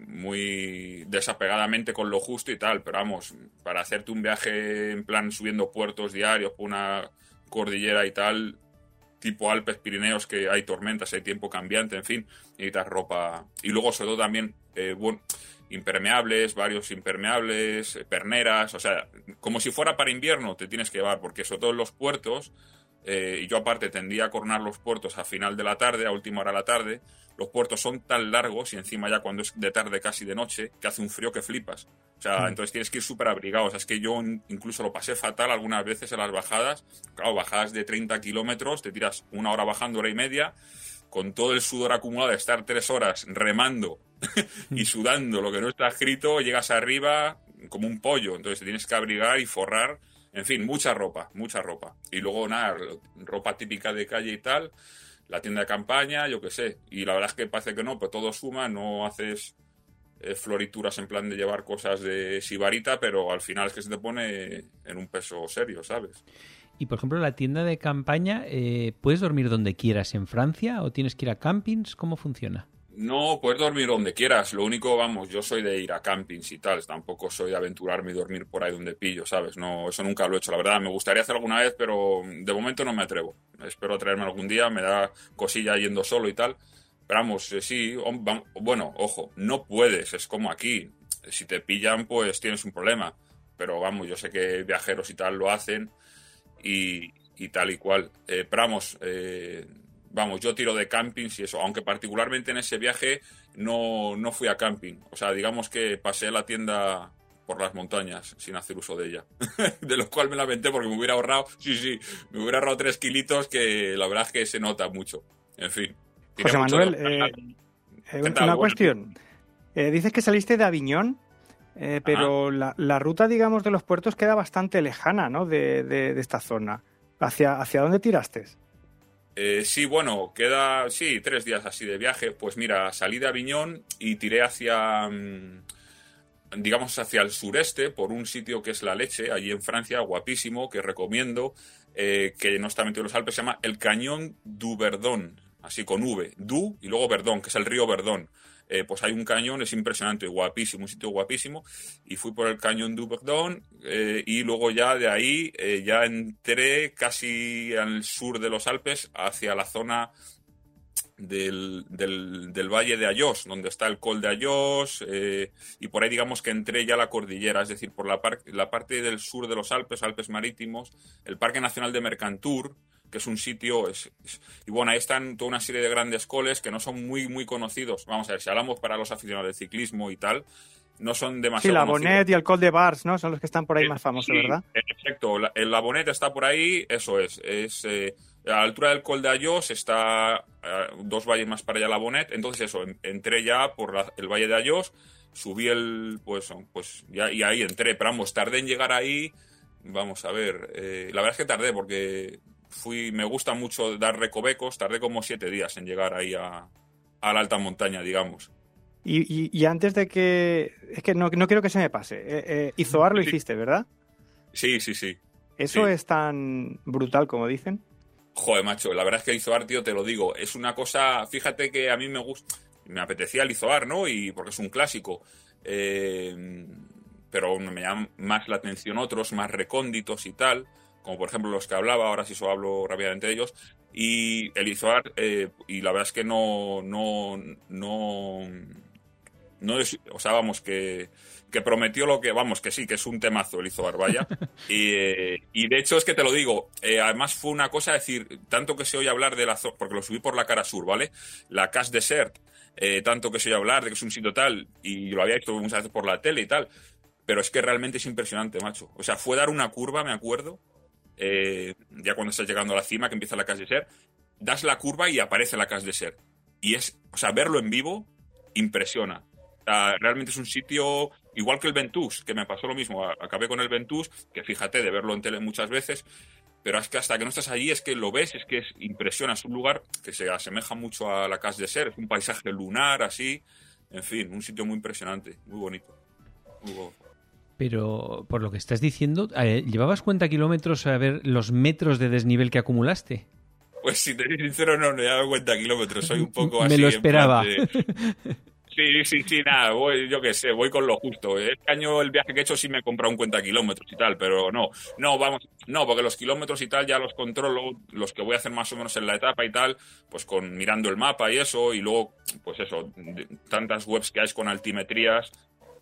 muy desapegadamente con lo justo y tal, pero vamos, para hacerte un viaje en plan subiendo puertos diarios por una cordillera y tal, tipo Alpes, Pirineos, que hay tormentas, hay tiempo cambiante, en fin, necesitas ropa. Y luego, sobre todo, también, eh, impermeables, varios impermeables, eh, perneras, o sea, como si fuera para invierno te tienes que llevar, porque sobre todo en los puertos, eh, y yo aparte tendía a coronar los puertos a final de la tarde, a última hora de la tarde, los puertos son tan largos y encima ya cuando es de tarde casi de noche, que hace un frío que flipas. O sea, mm. entonces tienes que ir súper abrigado. O sea, es que yo incluso lo pasé fatal algunas veces en las bajadas. Claro, bajadas de 30 kilómetros, te tiras una hora bajando, hora y media, con todo el sudor acumulado de estar tres horas remando <laughs> y sudando lo que no está escrito, llegas arriba como un pollo, entonces te tienes que abrigar y forrar, en fin, mucha ropa, mucha ropa. Y luego nada, ropa típica de calle y tal, la tienda de campaña, yo qué sé. Y la verdad es que parece que no, pues todo suma, no haces eh, florituras en plan de llevar cosas de sibarita, pero al final es que se te pone en un peso serio, ¿sabes? Y por ejemplo, la tienda de campaña, eh, ¿puedes dormir donde quieras en Francia o tienes que ir a campings? ¿Cómo funciona? No, puedes dormir donde quieras. Lo único, vamos, yo soy de ir a campings y tal. Tampoco soy de aventurarme y dormir por ahí donde pillo, ¿sabes? No, eso nunca lo he hecho. La verdad, me gustaría hacer alguna vez, pero de momento no me atrevo. Espero traerme algún día. Me da cosilla yendo solo y tal. Pero vamos, eh, sí, bueno, ojo, no puedes. Es como aquí. Si te pillan, pues tienes un problema. Pero vamos, yo sé que viajeros y tal lo hacen y, tal y cual. Eh, pero vamos, eh, vamos, yo tiro de campings y eso, aunque particularmente en ese viaje no, no fui a camping. O sea, digamos que pasé la tienda por las montañas sin hacer uso de ella. <laughs> de lo cual me lamenté porque me hubiera ahorrado, sí, sí, me hubiera ahorrado tres kilitos que la verdad es que se nota mucho. En fin. José Manuel, eh, eh, una cuestión. Eh, dices que saliste de Aviñón, pero la, la, ruta, digamos, de los puertos queda bastante lejana, ¿no? De, de, esta zona. ¿Hacia, ¿Hacia dónde tiraste? Eh, sí, bueno, queda, sí, tres días así de viaje. Pues mira, salí de Aviñón y tiré hacia, mm, digamos, hacia el sureste, por un sitio que es La Leche, allí en Francia, guapísimo, que recomiendo, eh, que no está metido en los Alpes, se llama el Cañón du Verdón, así con V, Du y luego Verdón, que es el río Verdón. Eh, pues hay un cañón, es impresionante, guapísimo, un sitio guapísimo, y fui por el cañón du Verdon, eh, y luego ya de ahí eh, ya entré casi al sur de los Alpes hacia la zona del, del, valle de Ayos, donde está el Col de Ayos, y por ahí digamos que entré ya la cordillera, es decir, por la, la parte del sur de los Alpes, Alpes marítimos, el Parque Nacional de Mercantur, que es un sitio, es, y bueno, ahí están toda una serie de grandes coles que no son muy, muy conocidos. Vamos a ver, si hablamos para los aficionados del ciclismo y tal, no son demasiado Sí, la conocidos. Bonet y el Col de Bars, ¿no? Son los que están por ahí más famosos, Sí, ¿verdad? Exacto, la- el Labonet está por ahí, eso es. es eh, a la altura del Col de Ayos está eh, dos valles más para allá Labonet, entonces eso, en- entré ya por la- el valle de Ayos, subí el, pues, pues ya, y ahí entré, pero vamos, tardé en llegar ahí, vamos a ver, eh, la verdad es que tardé porque fui, me gusta mucho dar recovecos, tardé como siete días en llegar ahí a, a la alta montaña, digamos. Y, y- y antes de que... Es que no, no quiero que se me pase. Eh, eh, Izoar lo Sí. hiciste, ¿verdad? Sí, sí, sí. ¿Eso Sí. es tan brutal como dicen? Joder, macho, la verdad es que Izoar, tío, te lo digo, es una cosa, fíjate que a mí me gusta, me apetecía el Izoar, ¿no? Y porque es un clásico. Eh, pero me llaman más la atención otros, más recónditos y tal, como por ejemplo los que hablaba, ahora sí solo hablo rápidamente de ellos. Y el Izoar, eh, y la verdad es que no, no, no, no es, o sea, vamos, que, que prometió lo que, vamos, que sí, que es un temazo el Izoar, vaya. <laughs> y, eh, y de hecho es que te lo digo, eh, además fue una cosa decir, tanto que se oye hablar de la zona, porque lo subí por la cara sur, ¿vale? La Cash Desert, eh, tanto que se oye hablar de que es un sitio tal, y lo había visto muchas veces por la tele y tal, pero es que realmente es impresionante, macho. O sea, fue dar una curva, me acuerdo, eh, ya cuando estás llegando a la cima, que empieza la Cash Desert, das la curva y aparece la Cash Desert. Y es, o sea, verlo en vivo impresiona. O realmente es un sitio igual que el Ventus, que me pasó lo mismo. Acabé con el Ventus, que fíjate, de verlo en tele muchas veces, pero es que hasta que no estás allí es que lo ves, es que es, impresiona. Es un lugar que se asemeja mucho a la Cas de Ser, es un paisaje lunar así. En fin, un sitio muy impresionante, muy bonito. Muy bo- Pero por lo que estás diciendo, eh, ¿llevabas cuenta kilómetros a ver los metros de desnivel que acumulaste? Pues si te soy sincero, no me dado cuenta kilómetros, soy un poco <laughs> Me así. lo en plan esperaba. Sí, sí, sí, nada, voy, yo qué sé, voy con lo justo. Este año el viaje que he hecho sí me he comprado un cuenta kilómetros y tal, pero no, no, vamos, no, porque los kilómetros y tal ya los controlo, los que voy a hacer más o menos en la etapa y tal, pues con mirando el mapa y eso, y luego, pues eso, tantas webs que hay con altimetrías,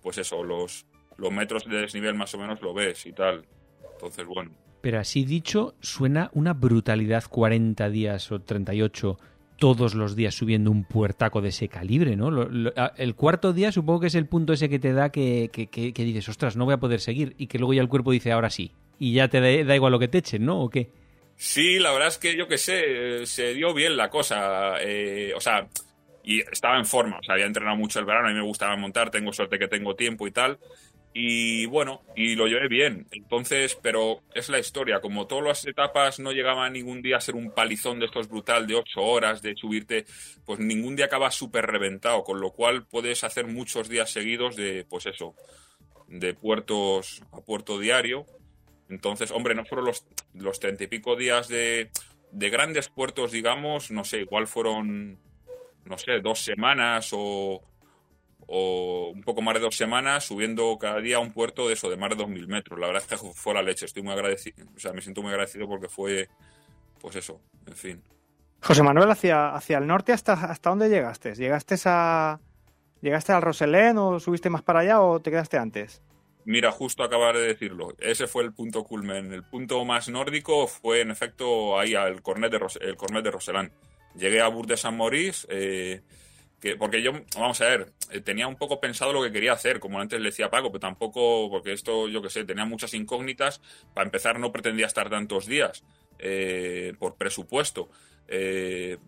pues eso, los, los metros de desnivel más o menos lo ves y tal. Entonces, bueno. Pero así dicho, suena una brutalidad 40 días o 38 todos los días subiendo un puertaco de ese calibre, ¿no? Lo- el cuarto día supongo que es el punto ese que te da que, que- que- que dices, ostras, no voy a poder seguir, y que luego ya el cuerpo dice, ahora sí. Y ya te da, da igual lo que te echen, ¿no? ¿O qué? Sí, la verdad es que yo qué sé, se dio bien la cosa. eh, o sea, y estaba en forma. O sea, había entrenado mucho el verano, a mí me gustaba montar, tengo suerte que tengo tiempo y tal. Y bueno, y lo llevé bien. Entonces, pero es la historia. Como todas las etapas no llegaban ningún día a ser un palizón de estos brutal de ocho horas, de subirte, pues ningún día acaba súper reventado. Con lo cual puedes hacer muchos días seguidos de, pues eso, de puertos a puerto diario. Entonces, hombre, no fueron los, los treinta y pico días de, de grandes puertos, digamos, no sé, igual fueron, no sé, dos semanas o, o un poco más de dos semanas subiendo cada día a un puerto de eso, de más de 2.000 metros. La verdad es que fue la leche, estoy muy agradecido, o sea, me siento muy agradecido porque fue, pues eso, en fin. José Manuel, hacia, hacia el norte, ¿hasta, ¿hasta dónde llegaste? ¿Llegaste a llegaste al Roselén o subiste más para allá o te quedaste antes? Mira, justo acabar de decirlo. Ese fue el punto culmen. El punto más nórdico fue, en efecto, ahí al Cornet de, Ros- el Cornet de Roselán. Llegué a Bourg de San Maurice, eh, que, porque yo, vamos a ver, eh, tenía un poco pensado lo que quería hacer, como antes le decía Paco, pero tampoco, porque esto, yo qué sé, tenía muchas incógnitas. Para empezar, no pretendía estar tantos días eh, por presupuesto. Eh,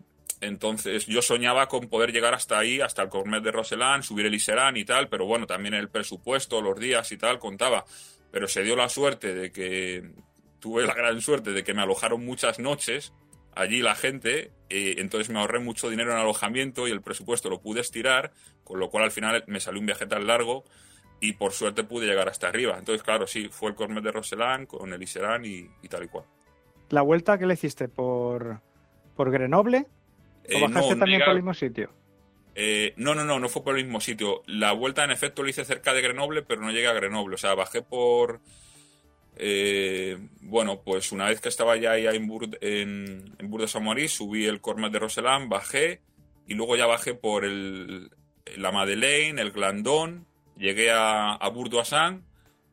entonces yo soñaba con poder llegar hasta ahí, hasta el Cornet de Roselán, subir el Iserán y tal, pero bueno, también el presupuesto, los días y tal, contaba. Pero se dio la suerte de que, tuve la gran suerte de que me alojaron muchas noches allí la gente, eh, entonces me ahorré mucho dinero en alojamiento y el presupuesto lo pude estirar, con lo cual al final me salió un viaje tan largo y por suerte pude llegar hasta arriba. Entonces, claro, sí, fue el Cornet de Roselán con el Iserán y, y tal y cual. ¿La vuelta que le hiciste por, por Grenoble? ¿O Eh, bajaste no, también por el mismo sitio? Eh, no, no, no, no fue por el mismo sitio. La vuelta, en efecto, lo hice cerca de Grenoble, pero no llegué a Grenoble. O sea, bajé por. Eh, bueno, pues una vez que estaba ya ahí en Bourg, en, en de Saint-Maurice, subí el Cormet de Roselán, bajé y luego ya bajé por el, la Madeleine, el Glandón, llegué a, a Bourg d'Oisans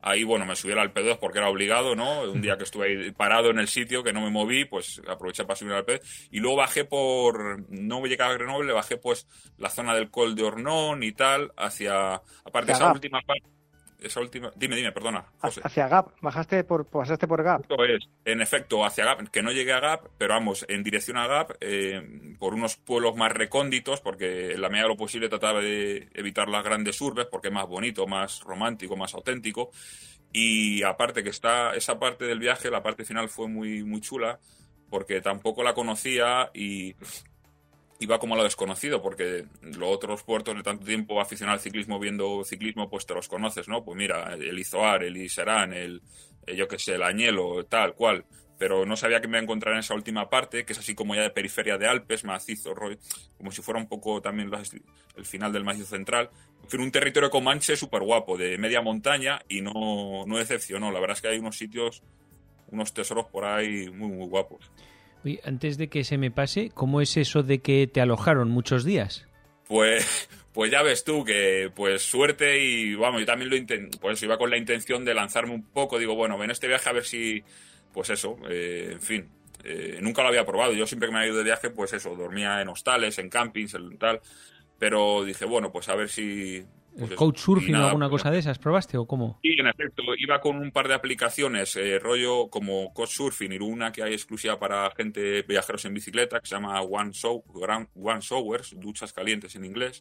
Ahí, bueno, me subí al P2 porque era obligado, ¿no? Un día que estuve ahí parado en el sitio, que no me moví, pues aproveché para subir al P2. Y luego bajé por, no me llegaba a Grenoble, bajé pues la zona del Col de Hornón y tal, hacia, aparte esa última parte esa última. Dime, dime, perdona. José. Hacia Gap, bajaste por, pasaste por Gap. es, en efecto, hacia Gap, que no llegué a Gap, pero vamos, en dirección a Gap, eh, por unos pueblos más recónditos, porque en la medida de lo posible trataba de evitar las grandes urbes, porque es más bonito, más romántico, más auténtico. Y aparte que está esa parte del viaje, la parte final fue muy, muy chula, porque tampoco la conocía y iba como a lo desconocido, porque los otros puertos de tanto tiempo aficionado al ciclismo, viendo ciclismo, pues te los conoces, ¿no? Pues mira, el Izoar, el Iserán, el, eh, yo qué sé, el Añelo, tal cual. Pero no sabía que me iba a encontrar en esa última parte, que es así como ya de periferia de Alpes, macizo, como si fuera un poco también el final del macizo central. En un territorio comanche súper guapo, de media montaña, y no, no decepcionó. La verdad es que hay unos sitios, unos tesoros por ahí muy, muy guapos antes de que se me pase, ¿cómo es eso de que te alojaron muchos días? Pues, pues ya ves tú que pues suerte y vamos, yo también lo intenté, pues iba con la intención de lanzarme un poco, digo, bueno, en este viaje a ver si, pues eso, eh, en fin, eh, nunca lo había probado, yo siempre que me había ido de viaje, pues eso, dormía en hostales, en campings, en tal, pero dije, bueno, pues a ver si, pues ¿Coach surfing o alguna cosa de esas probaste o cómo? Sí, en efecto, iba con un par de aplicaciones, eh, rollo como Coach Surfing y una que hay exclusiva para gente viajeros en bicicleta que se llama One, Show, One Showers, duchas calientes en inglés.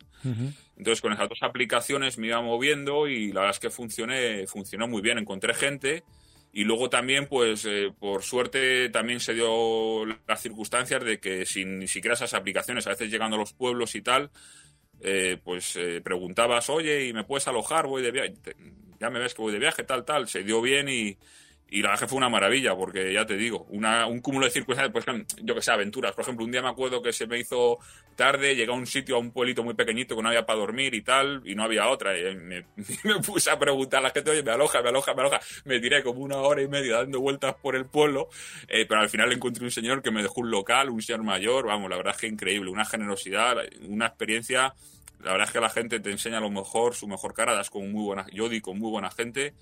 Entonces con esas dos aplicaciones me iba moviendo y la verdad es que funcioné, funcionó muy bien, encontré gente. Y luego también, pues, eh, por suerte, también se dio las circunstancias de que sin ni siquiera esas aplicaciones, a veces llegando a los pueblos y tal, eh, pues eh, preguntabas, oye, ¿y me puedes alojar? Voy de viaje. Ya me ves que voy de viaje, tal, tal. Se dio bien y, y la viaje fue una maravilla, porque ya te digo, una, un cúmulo de circunstancias, pues yo que sé, aventuras. Por ejemplo, un día me acuerdo que se me hizo tarde, llegué a un sitio, a un pueblito muy pequeñito que no había para dormir y tal, y no había otra. Y me, <laughs> me puse a preguntar a la gente, oye, me aloja, me aloja, me aloja. Me tiré como una hora y media dando vueltas por el pueblo, eh, pero al final encontré un señor que me dejó un local, un señor mayor, vamos, la verdad es que increíble, una generosidad, una experiencia la verdad es que la gente te enseña lo mejor, su mejor cara, das con muy buena, yo di con muy buena gente,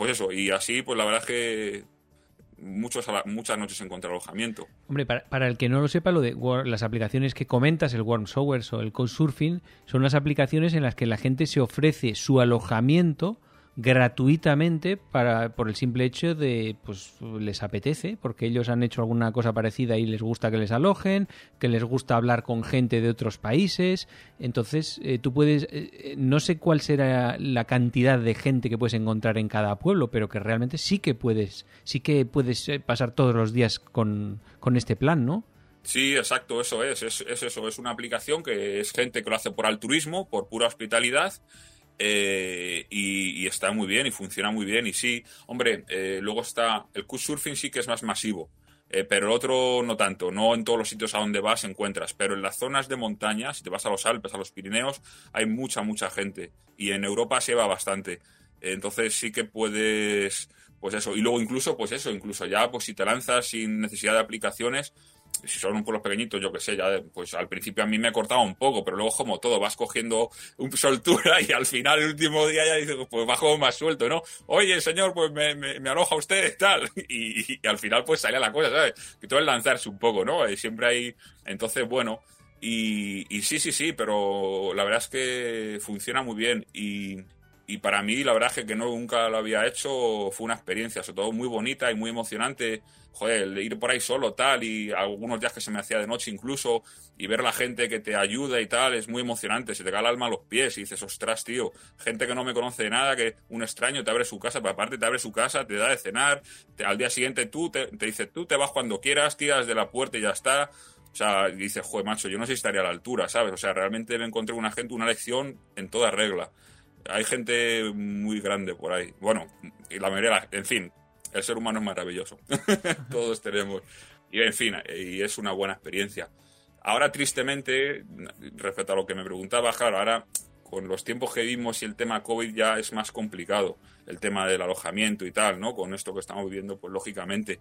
pues eso, y así, pues la verdad es que muchos, muchas noches encontré alojamiento. Hombre, para, el que no lo sepa, lo de las aplicaciones que comentas, el Warm Showers o el Couchsurfing, son las aplicaciones en las que la gente se ofrece su alojamiento gratuitamente para por el simple hecho de pues les apetece porque ellos han hecho alguna cosa parecida y les gusta que les alojen que les gusta hablar con gente de otros países. Entonces eh, tú puedes eh, no sé cuál será la cantidad de gente que puedes encontrar en cada pueblo pero que realmente sí que puedes sí que puedes eh, pasar todos los días con, con este plan no Sí, exacto, eso es, es, es eso, es una aplicación que es gente que lo hace por altruismo, por pura hospitalidad eh, y, está muy bien y funciona muy bien. Y sí, hombre, eh, luego está el Couchsurfing sí que es más masivo, eh, pero el otro no tanto. No en todos los sitios a donde vas encuentras, pero en las zonas de montaña, si te vas a los Alpes, a los Pirineos, hay mucha, mucha gente. Y en Europa se va bastante. Entonces sí que puedes, pues eso. Y luego incluso, pues eso, incluso ya, pues si te lanzas sin necesidad de aplicaciones, si son un pueblo pequeñitos, yo que sé, ya pues al principio a mí me ha cortado un poco, pero luego como todo, vas cogiendo un soltura y al final, el último día ya dices, pues bajo más suelto, ¿no? Oye, señor, pues me, me, aloja usted, tal. <laughs> Y, al final pues salía la cosa, ¿sabes? Que todo es lanzarse un poco, ¿no? Y siempre hay... Entonces, bueno, y, y sí, sí, sí, pero la verdad es que funciona muy bien y y para mí, la verdad es que no nunca lo había hecho, fue una experiencia, sobre todo muy bonita y muy emocionante. Joder, ir por ahí solo, tal, y algunos días que se me hacía de noche incluso, y ver la gente que te ayuda y tal, es muy emocionante. Se te cae el alma a los pies y dices, ostras, tío, gente que no me conoce de nada, que un extraño te abre su casa, pero aparte te abre su casa, te da de cenar, al día siguiente tú te, te dice, tú te vas cuando quieras, tiras de la puerta y ya está. O sea, dices, joder, macho, yo no sé si estaría a la altura, ¿sabes? O sea, realmente me encontré una gente, una lección en toda regla hay gente muy grande por ahí. Bueno, y la mayoría, en fin, el ser humano es maravilloso. <laughs> Todos tenemos. Y en fin, y es una buena experiencia. Ahora, tristemente, respecto a lo que me preguntaba, claro, ahora con los tiempos que vimos y el tema COVID ya es más complicado, el tema del alojamiento y tal, ¿no? Con esto que estamos viviendo, pues lógicamente.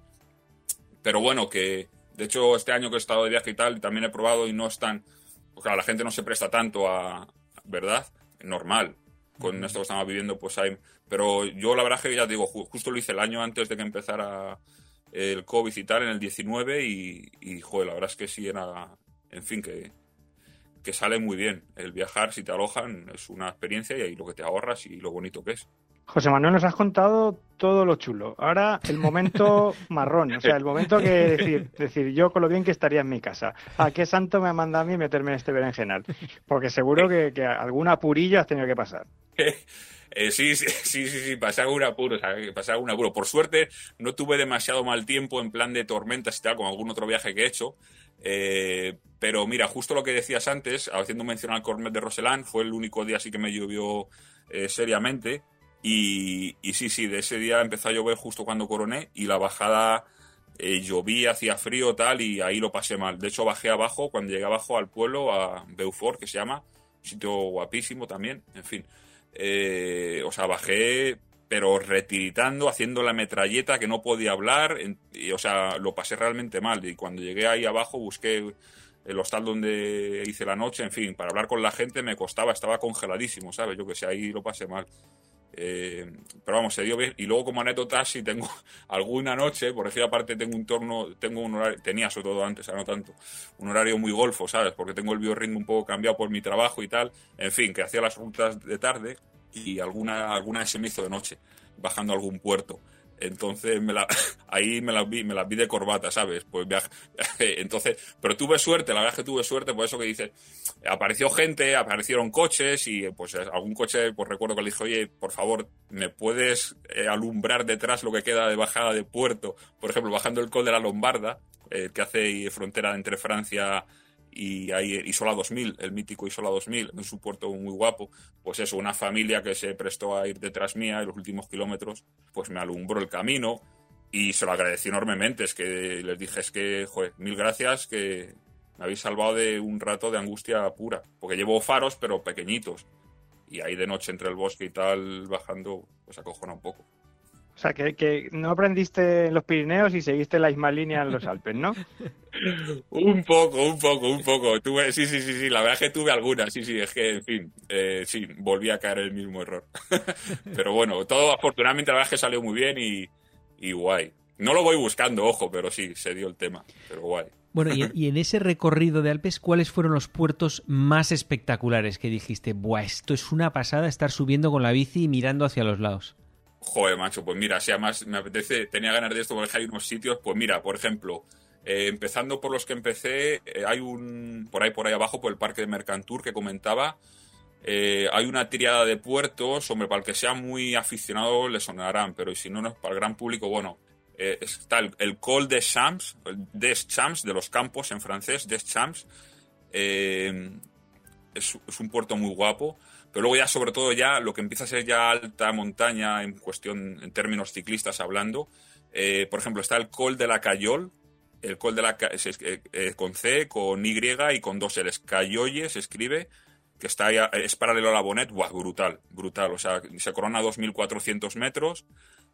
Pero bueno, que de hecho este año que he estado de viaje y tal, también he probado y no es tan... Pues claro, la gente no se presta tanto a... ¿Verdad? Normal con esto que estamos viviendo, pues hay... Pero yo la verdad que ya digo, justo lo hice el año antes de que empezara el COVID y tal, en el 19, y, y joder, la verdad es que sí era, en fin, que, que sale muy bien. El viajar, si te alojan, es una experiencia y ahí lo que te ahorras y lo bonito que es. José Manuel, nos has contado todo lo chulo. Ahora el momento <laughs> marrón, o sea, el momento que decir, decir yo con lo bien que estaría en mi casa. ¿A qué santo me manda a mí meterme en este berenjenal? Porque seguro que, que alguna apurilla has tenido que pasar. <laughs> Eh, sí, sí, sí, sí, sí, pasé algún apuro, o sea, pasé algún apuro. Por suerte, no tuve demasiado mal tiempo en plan de tormentas y tal, como algún otro viaje que he hecho. Eh, pero mira, justo lo que decías antes, haciendo mención al Cornet de Roselán, fue el único día así que me llovió eh, seriamente. Y, sí, sí, de ese día empezó a llover justo cuando coroné y la bajada eh, llovía, hacía frío tal y ahí lo pasé mal. De hecho, bajé abajo, cuando llegué abajo al pueblo, a Beaufort, que se llama, sitio guapísimo también, en fin. Eh, o sea, bajé, pero retiritando, haciendo la metralleta que no podía hablar, o sea, lo pasé realmente mal. Y cuando llegué ahí abajo busqué el hostal donde hice la noche, en fin, para hablar con la gente me costaba, estaba congeladísimo, ¿sabes? Yo que sé, ahí lo pasé mal. Eh, pero vamos, se dio bien. Y luego como anécdota, si tengo <laughs> alguna noche, por ejemplo, aparte tengo un torno, tengo un horario, tenía sobre todo antes, no tanto, un horario muy golfo, ¿sabes? Porque tengo el biorritmo un poco cambiado por mi trabajo y tal. En fin, que hacía las rutas de tarde y alguna, alguna se me hizo de noche, bajando a algún puerto. Entonces me la, <laughs> ahí me las vi, me las vi de corbata, ¿sabes? Pues <laughs> entonces, pero tuve suerte, la verdad es que tuve suerte, por eso que dices, apareció gente, aparecieron coches y pues algún coche, pues recuerdo que le dije, oye, por favor, ¿me puedes eh, alumbrar detrás lo que queda de bajada de puerto? Por ejemplo, bajando el col de la Lombarda, eh, que hace frontera entre Francia y hay Isola 2000, el mítico Isola 2000, en su puerto muy guapo, pues eso, una familia que se prestó a ir detrás mía en los últimos kilómetros, pues me alumbró el camino y se lo agradecí enormemente, es que les dije, es que, joder, mil gracias, que me habéis salvado de un rato de angustia pura, porque llevo faros, pero pequeñitos, y ahí de noche entre el bosque y tal, bajando, pues acojona un poco. O sea, que, no aprendiste en los Pirineos y seguiste la misma línea en los Alpes, ¿no? <laughs> un poco, un poco, un poco. Tuve, sí, sí, sí, sí, la verdad es que tuve algunas, sí, sí, es que, en fin, eh, sí, volví a caer el mismo error. <laughs> pero bueno, todo afortunadamente la verdad es que salió muy bien y, y guay. No lo voy buscando, ojo, pero sí, se dio el tema, pero guay. Bueno, y, y, en ese recorrido de Alpes, ¿cuáles fueron los puertos más espectaculares que dijiste, buah, esto es una pasada estar subiendo con la bici y mirando hacia los lados? Joder, macho, pues mira, si además me apetece, tenía ganas de esto porque hay unos sitios, pues mira, por ejemplo, eh, empezando por los que empecé, eh, hay un, por ahí, por ahí abajo, por el parque de Mercantur que comentaba, eh, hay una triada de puertos, hombre, para el que sea muy aficionado le sonarán, pero si no, no para el gran público, bueno, está el, Col des Champs, des Champs, de los campos en francés, des Champs, es, es un puerto muy guapo. Pero luego ya, sobre todo, ya lo que empieza a ser ya alta montaña en cuestión, en términos ciclistas hablando, eh, por ejemplo, está el Col de la Cayol, el Col de la eh, eh, con C, con Y y con dos L's. Cayolle se escribe, que está es paralelo a la Bonet, ¡buah! brutal, brutal. O sea, se corona a 2.400 metros.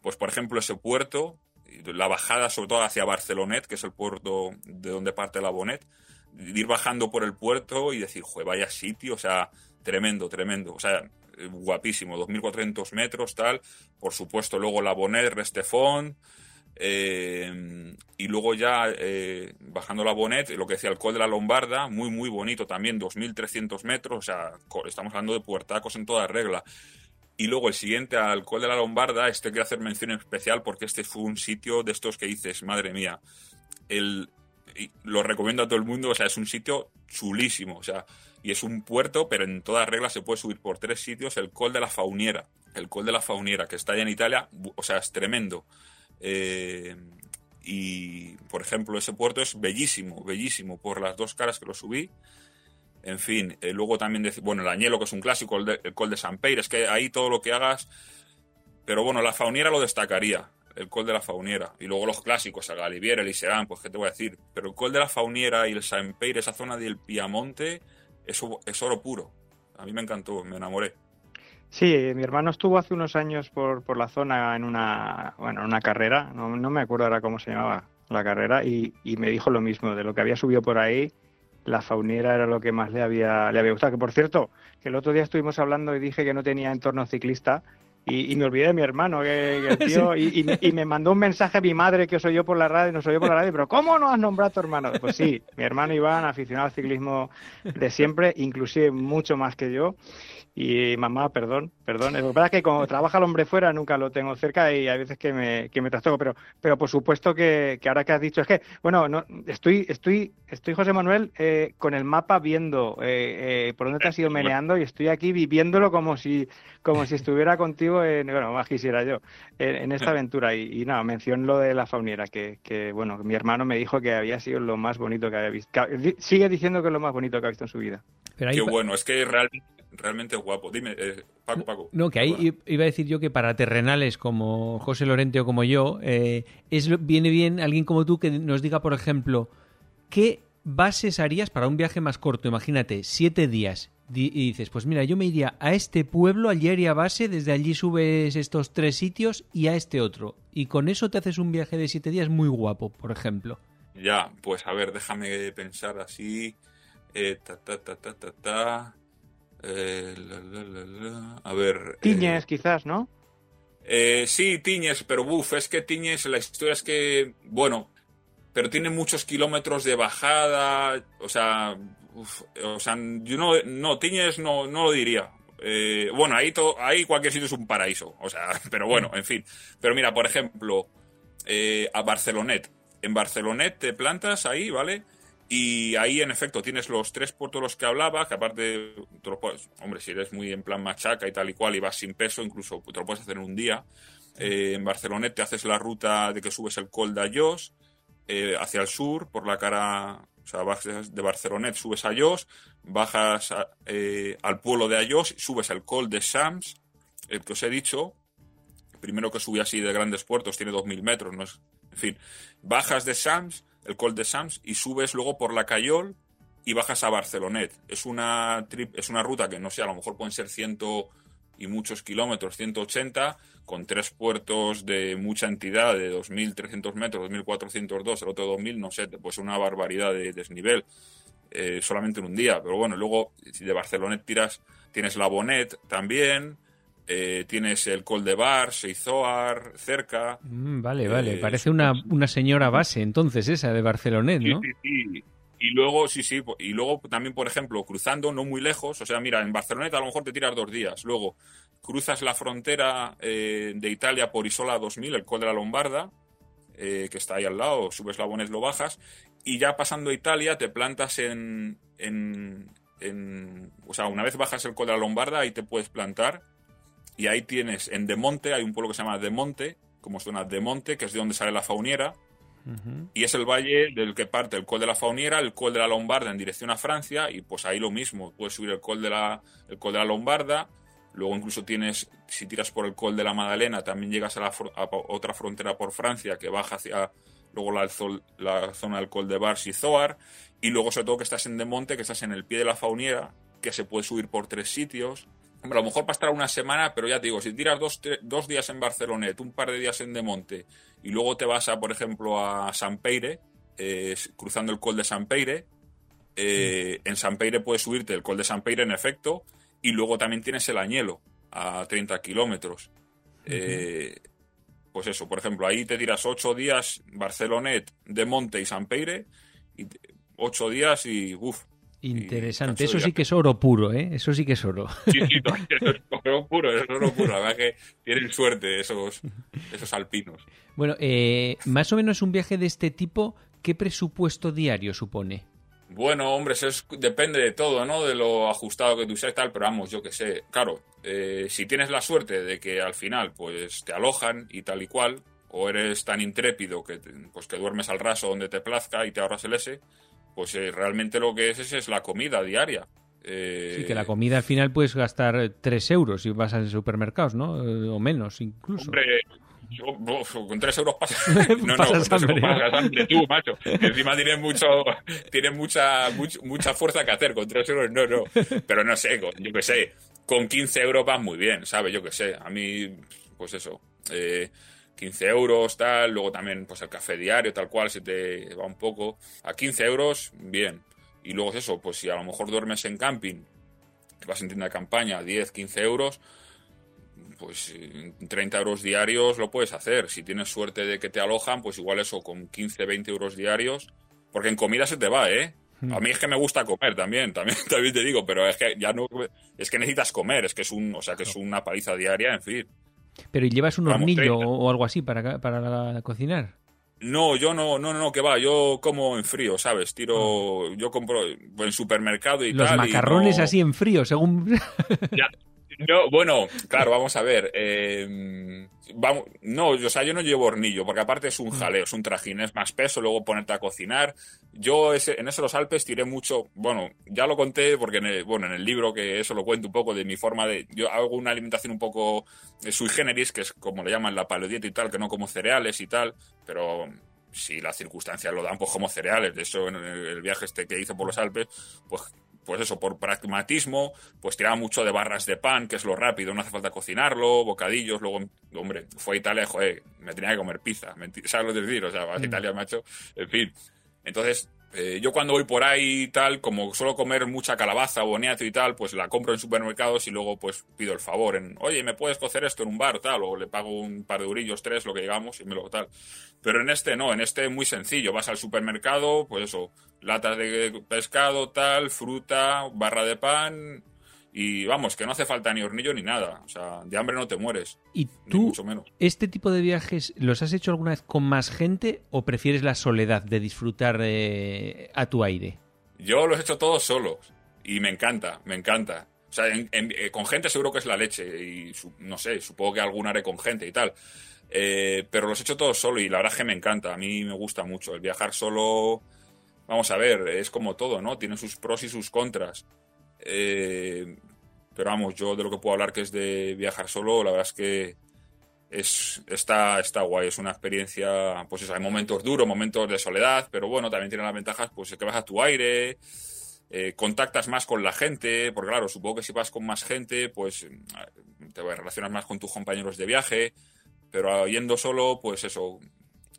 Pues, por ejemplo, ese puerto, la bajada sobre todo hacia Barcelonet, que es el puerto de donde parte la Bonet, ir bajando por el puerto y decir, joder, vaya sitio, o sea, tremendo, tremendo. O sea, guapísimo, 2.400 metros, tal. Por supuesto, luego la Bonet, Restefón. Eh, y luego ya eh, bajando la Bonet, lo que decía el Col de la Lombarda, muy, muy bonito también, 2.300 metros. O sea, estamos hablando de puertacos en toda regla. Y luego el siguiente al Col de la Lombarda, este quiero hacer mención especial porque este fue un sitio de estos que dices, madre mía, el, lo recomiendo a todo el mundo, o sea, es un sitio chulísimo, o sea, y es un puerto, pero en todas reglas se puede subir por tres sitios, el Col de la Fauniera, el Col de la Fauniera, que está allá en Italia, o sea, es tremendo. Eh, y, por ejemplo, ese puerto es bellísimo, bellísimo, por las dos caras que lo subí. En fin, eh, luego también, bueno, el Añelo, que es un clásico, el, el Col de San Peir, es que ahí todo lo que hagas... Pero bueno, la Fauniera lo destacaría el Col de la Fauniera. Y luego los clásicos, el Galivier, el Iserán, pues qué te voy a decir. Pero el Col de la Fauniera y el Saint-Peire, esa zona del Piamonte, eso es oro puro. A mí me encantó, me enamoré. Sí, mi hermano estuvo hace unos años por, por la zona en una, bueno, en una carrera, no, no, me acuerdo ahora cómo se llamaba la carrera, y, y, me dijo lo mismo, de lo que había subido por ahí, la fauniera era lo que más le había, le había gustado. Que por cierto, que el otro día estuvimos hablando y dije que no tenía entorno ciclista. Y, me olvidé de mi hermano, que, el <laughs> tío, y, y, me mandó un mensaje a mi madre que os oyó por la radio, nos oyó por la radio, pero ¿cómo no has nombrado a tu hermano? Pues sí, mi hermano Iván, aficionado al ciclismo de siempre, inclusive mucho más que yo. Y mamá, perdón, perdón. Lo que pasa es que como trabaja el hombre fuera nunca lo tengo cerca y hay veces que me, que me trastoco. Pero, pero por supuesto que, que ahora que has dicho, es que, bueno, no, estoy, estoy, estoy José Manuel, eh, con el mapa viendo eh, eh, por dónde te has ido meneando y estoy aquí viviéndolo como si, como si estuviera contigo, en, bueno, más quisiera yo, en, esta aventura. Y, y nada, mención lo de la fauniera, que, que, bueno, mi hermano me dijo que había sido lo más bonito que había visto. sigue diciendo que es lo más bonito que ha visto en su vida. Pero Qué bueno, es que realmente realmente guapo. Dime, eh, Paco, Paco. No, que ahí iba a decir yo que para terrenales como José Lorente o como yo, eh, es, viene bien alguien como tú que nos diga, por ejemplo, ¿qué bases harías para un viaje más corto? Imagínate, siete días. Y dices, pues mira, yo me iría a este pueblo, allí haría base, desde allí subes estos tres sitios y a este otro. Y con eso te haces un viaje de siete días muy guapo, por ejemplo. Ya, pues a ver, déjame pensar así. Eh, ta, ta, ta, ta, ta, ta. Eh, a ver. Tiñes, eh, quizás, ¿no? Eh, sí, Tiñes, pero buf, es que Tiñes, la historia es que, bueno, pero tiene muchos kilómetros de bajada, o sea, o sea, yo no, no, Tiñes no, no lo diría. bueno, ahí, ahí cualquier sitio es un paraíso, o sea, <laughs> pero bueno, en fin. Pero mira, por ejemplo, a Barcelonet. En Barcelonet te plantas ahí, ¿vale? Y ahí, en efecto, tienes los tres puertos los que hablaba, que aparte, hombre, si eres muy en plan machaca y tal y cual y vas sin peso, incluso te lo puedes hacer en un día. Eh, en Barcelona te haces la ruta de que subes el Col de Ayos eh, hacia el sur, por la cara, o sea, bajas de Barcelonet, subes a Ayos, bajas eh, al pueblo de Ayos, subes el Col de Sams, el que os he dicho, primero que subí así de grandes puertos, tiene 2.000 metros, no es, en fin, bajas de Sams, el Col de Sams, y subes luego por la Cayol y bajas a Barcelonet. Es una, trip, es una ruta que no sé, a lo mejor pueden ser ciento y muchos kilómetros, 180, con tres puertos de mucha entidad, de 2.300 metros, 2.402, el otro 2.000, no sé, pues una barbaridad de desnivel, eh, solamente en un día. Pero bueno, luego de Barcelonet tiras, tienes la Bonet también, eh, tienes el Col de Bar, Seizoar, cerca. Mm, vale, vale. Eh, Parece una, una, señora base, entonces, esa de Barcelonet, ¿no? Sí, sí, Y luego, sí, sí. Y luego también, por ejemplo, cruzando no muy lejos. O sea, mira, en Barcelonet a lo mejor te tiras dos días. Luego cruzas la frontera eh, de Italia por Isola 2000, el Col de la Lombarda, que está ahí al lado. Subes la Bones, lo bajas. Y ya pasando Italia, te plantas en, en, en. O sea, una vez bajas el Col de la Lombarda, ahí te puedes plantar y ahí tienes, en Demonte, hay un pueblo que se llama Demonte, como suena Demonte, que es de donde sale la fauniera. Y es el valle del que parte el Col de la Fauniera, el Col de la Lombarda en dirección a Francia, y pues ahí lo mismo, puedes subir el Col de la, el Col de la Lombarda, luego incluso tienes, si tiras por el Col de la Madalena, también llegas a, la, otra frontera por Francia que baja hacia luego la, la zona del Col de Bars y Zoar, y luego sobre todo que estás en Demonte, que estás en el pie de la Fauniera, que se puede subir por tres sitios, a lo mejor para estar una semana, pero ya te digo, si tiras dos, dos días en Barcelonet, un par de días en Demonte, y luego te vas a, por ejemplo, a San Peire, eh, cruzando el Col de San Peire, eh, en San Peire puedes subirte el Col de San Peire, en efecto, y luego también tienes el Añelo, a 30 kilómetros. Eh, pues eso, por ejemplo, ahí te tiras ocho días Barcelonet, Demonte y San Peire, y ocho días y, uff, Interesante, eso sí que es oro puro, ¿eh? Eso sí que es oro. Sí, sí, <laughs> es oro puro, es oro puro. La verdad que tienen suerte esos, esos alpinos. Bueno, eh, más o menos un viaje de este tipo, ¿qué presupuesto diario supone? Bueno, hombre, eso depende de todo, ¿no? De lo ajustado que tú seas y tal, pero vamos, yo qué sé. Claro, eh, si tienes la suerte de que al final, pues, te alojan y tal y cual, o eres tan intrépido que, pues, que duermes al raso donde te plazca y te ahorras el ese, pues eh, realmente lo que es, es, la comida diaria. Eh, sí, que la comida al final puedes gastar 3 euros si vas a supermercados, ¿no? Eh, o menos incluso. Hombre, con 3 euros pasas. <laughs> <laughs> No, no, con 3 euros pasas hambre tú, macho. Encima tienes, mucho, tienes mucha, mucha fuerza que hacer. Con 3 euros, no, no. Pero no sé, yo qué sé. Con 15 euros vas muy bien, ¿sabes? Yo qué sé. A mí, pues eso. Eh, 15 euros, tal, luego también pues el café diario, tal cual, se te va un poco. A 15 euros, bien. y luego es eso, pues si a lo mejor duermes en camping, que vas en tienda de campaña, 10, 15 euros, pues 30 euros diarios lo puedes hacer. Si tienes suerte de que te alojan, pues igual eso con 15, 20 euros diarios, porque en comida se te va, ¿eh? Hmm. A mí es que me gusta comer también, también, <laughs> también te digo, pero es que ya no, es que necesitas comer, es que es un, o sea, que es una paliza diaria, en fin. Pero ¿y llevas un hornillo o algo así para, para cocinar? No, yo no, no, no, que va, yo como en frío, ¿sabes? Tiro, ah. yo compro en supermercado y Los tal. Los macarrones así en frío, según. Ya, no, bueno, claro, vamos a ver. Eh, vamos, no, o sea, yo no llevo hornillo, porque aparte es un mm. jaleo, es un trajín, es más peso, luego ponerte a cocinar. Yo ese, en eso los Alpes tiré mucho, bueno, ya lo conté porque en el, bueno, en el libro que eso lo cuento un poco de mi forma de, yo hago una alimentación un poco sui generis, que es como le llaman la paleodieta y tal, que no como cereales y tal, pero si las circunstancias lo dan, pues como cereales. De eso en el viaje este que hice por los Alpes, pues pues eso, por pragmatismo, pues tiraba mucho de barras de pan, que es lo rápido, no hace falta cocinarlo, bocadillos, luego, hombre, fue a Italia, joder, me tenía que comer pizza, ¿sabes lo que decir? O sea, vas a mm. Italia, macho, en fin. Entonces, eh, yo cuando voy por ahí y tal, como suelo comer mucha calabaza, boniato y tal, pues la compro en supermercados y luego pues pido el favor en, oye, ¿me puedes cocer esto en un bar tal? O le pago un par de eurillos, tres, lo que digamos, y me lo tal. Pero en este no, en este muy sencillo, vas al supermercado, pues eso, latas de pescado, tal, fruta, barra de pan, y vamos, que no hace falta ni hornillo ni nada. O sea, de hambre no te mueres. ¿Y tú, este tipo de viajes, los has hecho alguna vez con más gente o prefieres la soledad de disfrutar eh, a tu aire? Yo los he hecho todos solos. Y me encanta, me encanta. O sea, eh, con gente seguro que es la leche. Y no sé, supongo que alguna haré con gente y tal. Eh, pero los he hecho todos solo y la verdad es que me encanta. A mí me gusta mucho. El viajar solo, vamos a ver, es como todo, ¿no? Tiene sus pros y sus contras. Eh, pero vamos, yo de lo que puedo hablar que es de viajar solo, la verdad es que es, está, está guay, es una experiencia, pues hay momentos duros, momentos de soledad, pero bueno, también tiene las ventajas, pues que vas a tu aire, eh, contactas más con la gente, porque claro, supongo que si vas con más gente, pues te relacionas más con tus compañeros de viaje, pero yendo solo, pues eso,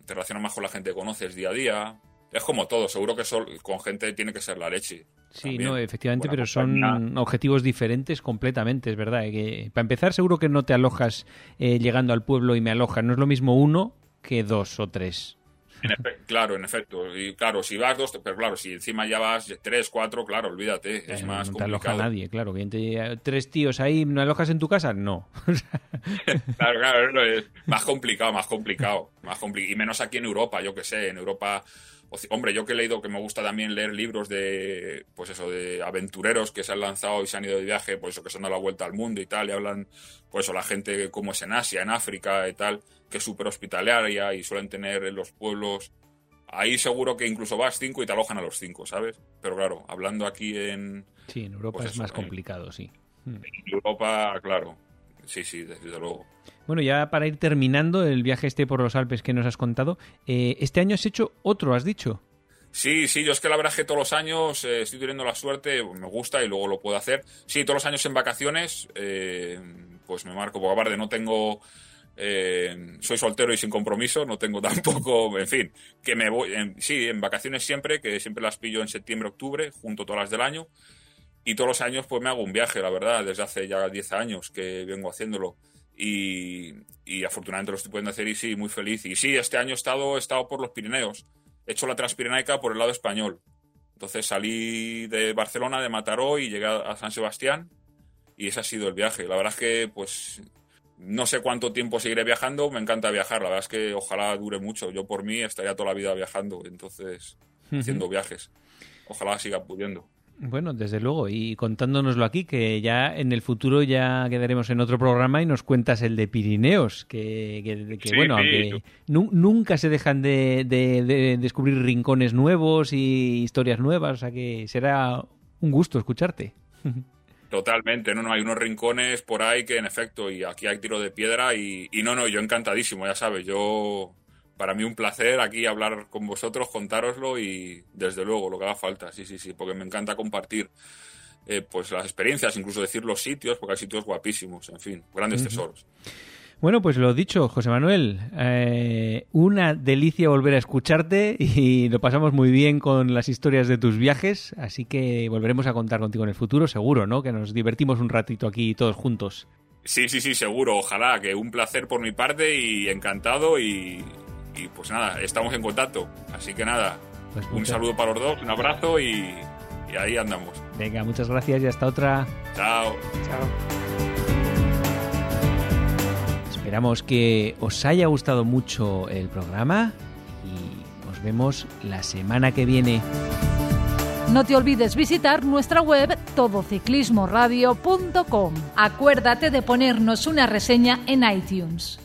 te relacionas más con la gente que conoces día a día. Es como todo, seguro que con gente tiene que ser la leche. Sí, no, efectivamente, pero son objetivos diferentes completamente, es verdad. Que, para empezar, seguro que no te alojas eh, llegando al pueblo y me alojas. No es lo mismo uno que dos o tres. claro, en efecto. Y claro, si vas dos, pero claro, si encima ya vas tres, cuatro, claro, olvídate, es más no te aloja nadie, claro. Que tres tíos ahí, ¿no alojas en tu casa? No. <laughs> <laughs> claro, claro, es más complicado, más complicado, más complicado. Y menos aquí en Europa, yo que sé, en Europa hombre, yo que he leído que me gusta también leer libros de, pues eso, de aventureros que se han lanzado y se han ido de viaje, pues eso, que se han dado la vuelta al mundo y tal, y hablan, pues eso, la gente como es en Asia, en África y tal, que es súper hospitalaria y suelen tener en los pueblos. Ahí seguro que incluso vas cinco y te alojan a los cinco, ¿sabes? Pero claro, hablando aquí en. Sí, en Europa pues es más complicado, sí. En Europa, claro. Sí, sí, desde luego. Bueno, ya para ir terminando el viaje este por los Alpes que nos has contado, eh, este año has hecho otro, has dicho. Sí, sí, yo es que la verdad que todos los años eh, estoy teniendo la suerte, me gusta y luego lo puedo hacer. Sí, todos los años en vacaciones, eh, pues me marco, porque aparte no tengo, soy soltero y sin compromiso, no tengo <laughs> tampoco, en fin, que me voy, sí, en vacaciones siempre, que siempre las pillo en septiembre, octubre, junto todas las del año. Y todos los años pues me hago un viaje, la verdad, desde hace ya 10 años que vengo haciéndolo. Y, afortunadamente lo estoy pudiendo hacer y sí, muy feliz. Y sí, este año he estado, he estado por los Pirineos. He hecho la Transpirenaica por el lado español. Entonces salí de Barcelona, de Mataró y llegué a San Sebastián y ese ha sido el viaje. La verdad es que, pues, no sé cuánto tiempo seguiré viajando, me encanta viajar. La verdad es que ojalá dure mucho. Yo por mí estaría toda la vida viajando, entonces, haciendo viajes. Ojalá siga pudiendo. Bueno, desde luego, y contándonoslo aquí, que ya en el futuro ya quedaremos en otro programa y nos cuentas el de Pirineos, que, bueno, aunque nunca se dejan de, descubrir rincones nuevos y historias nuevas, o sea que será un gusto escucharte. <laughs> Totalmente, no, no, hay unos rincones por ahí que en efecto, y aquí hay tiro de piedra y, y no, no, yo encantadísimo, ya sabes, yo para mí un placer aquí hablar con vosotros, contároslo y desde luego lo que haga falta, sí, sí, sí, porque me encanta compartir eh, pues las experiencias, incluso decir los sitios, porque hay sitios guapísimos, en fin, grandes tesoros. Bueno, pues lo dicho, José Manuel, eh, una delicia volver a escucharte y lo pasamos muy bien con las historias de tus viajes, así que volveremos a contar contigo en el futuro, seguro, ¿no? Que nos divertimos un ratito aquí todos juntos. Sí, sí, sí, seguro, ojalá, que un placer por mi parte y encantado y, pues nada, estamos en contacto. Así que nada, pues un saludo para los dos, un abrazo y, y ahí andamos. Venga, muchas gracias y hasta otra. Chao. Chao. Esperamos que os haya gustado mucho el programa y nos vemos la semana que viene. No te olvides visitar nuestra web todociclismoradio.com. Acuérdate de ponernos una reseña en iTunes.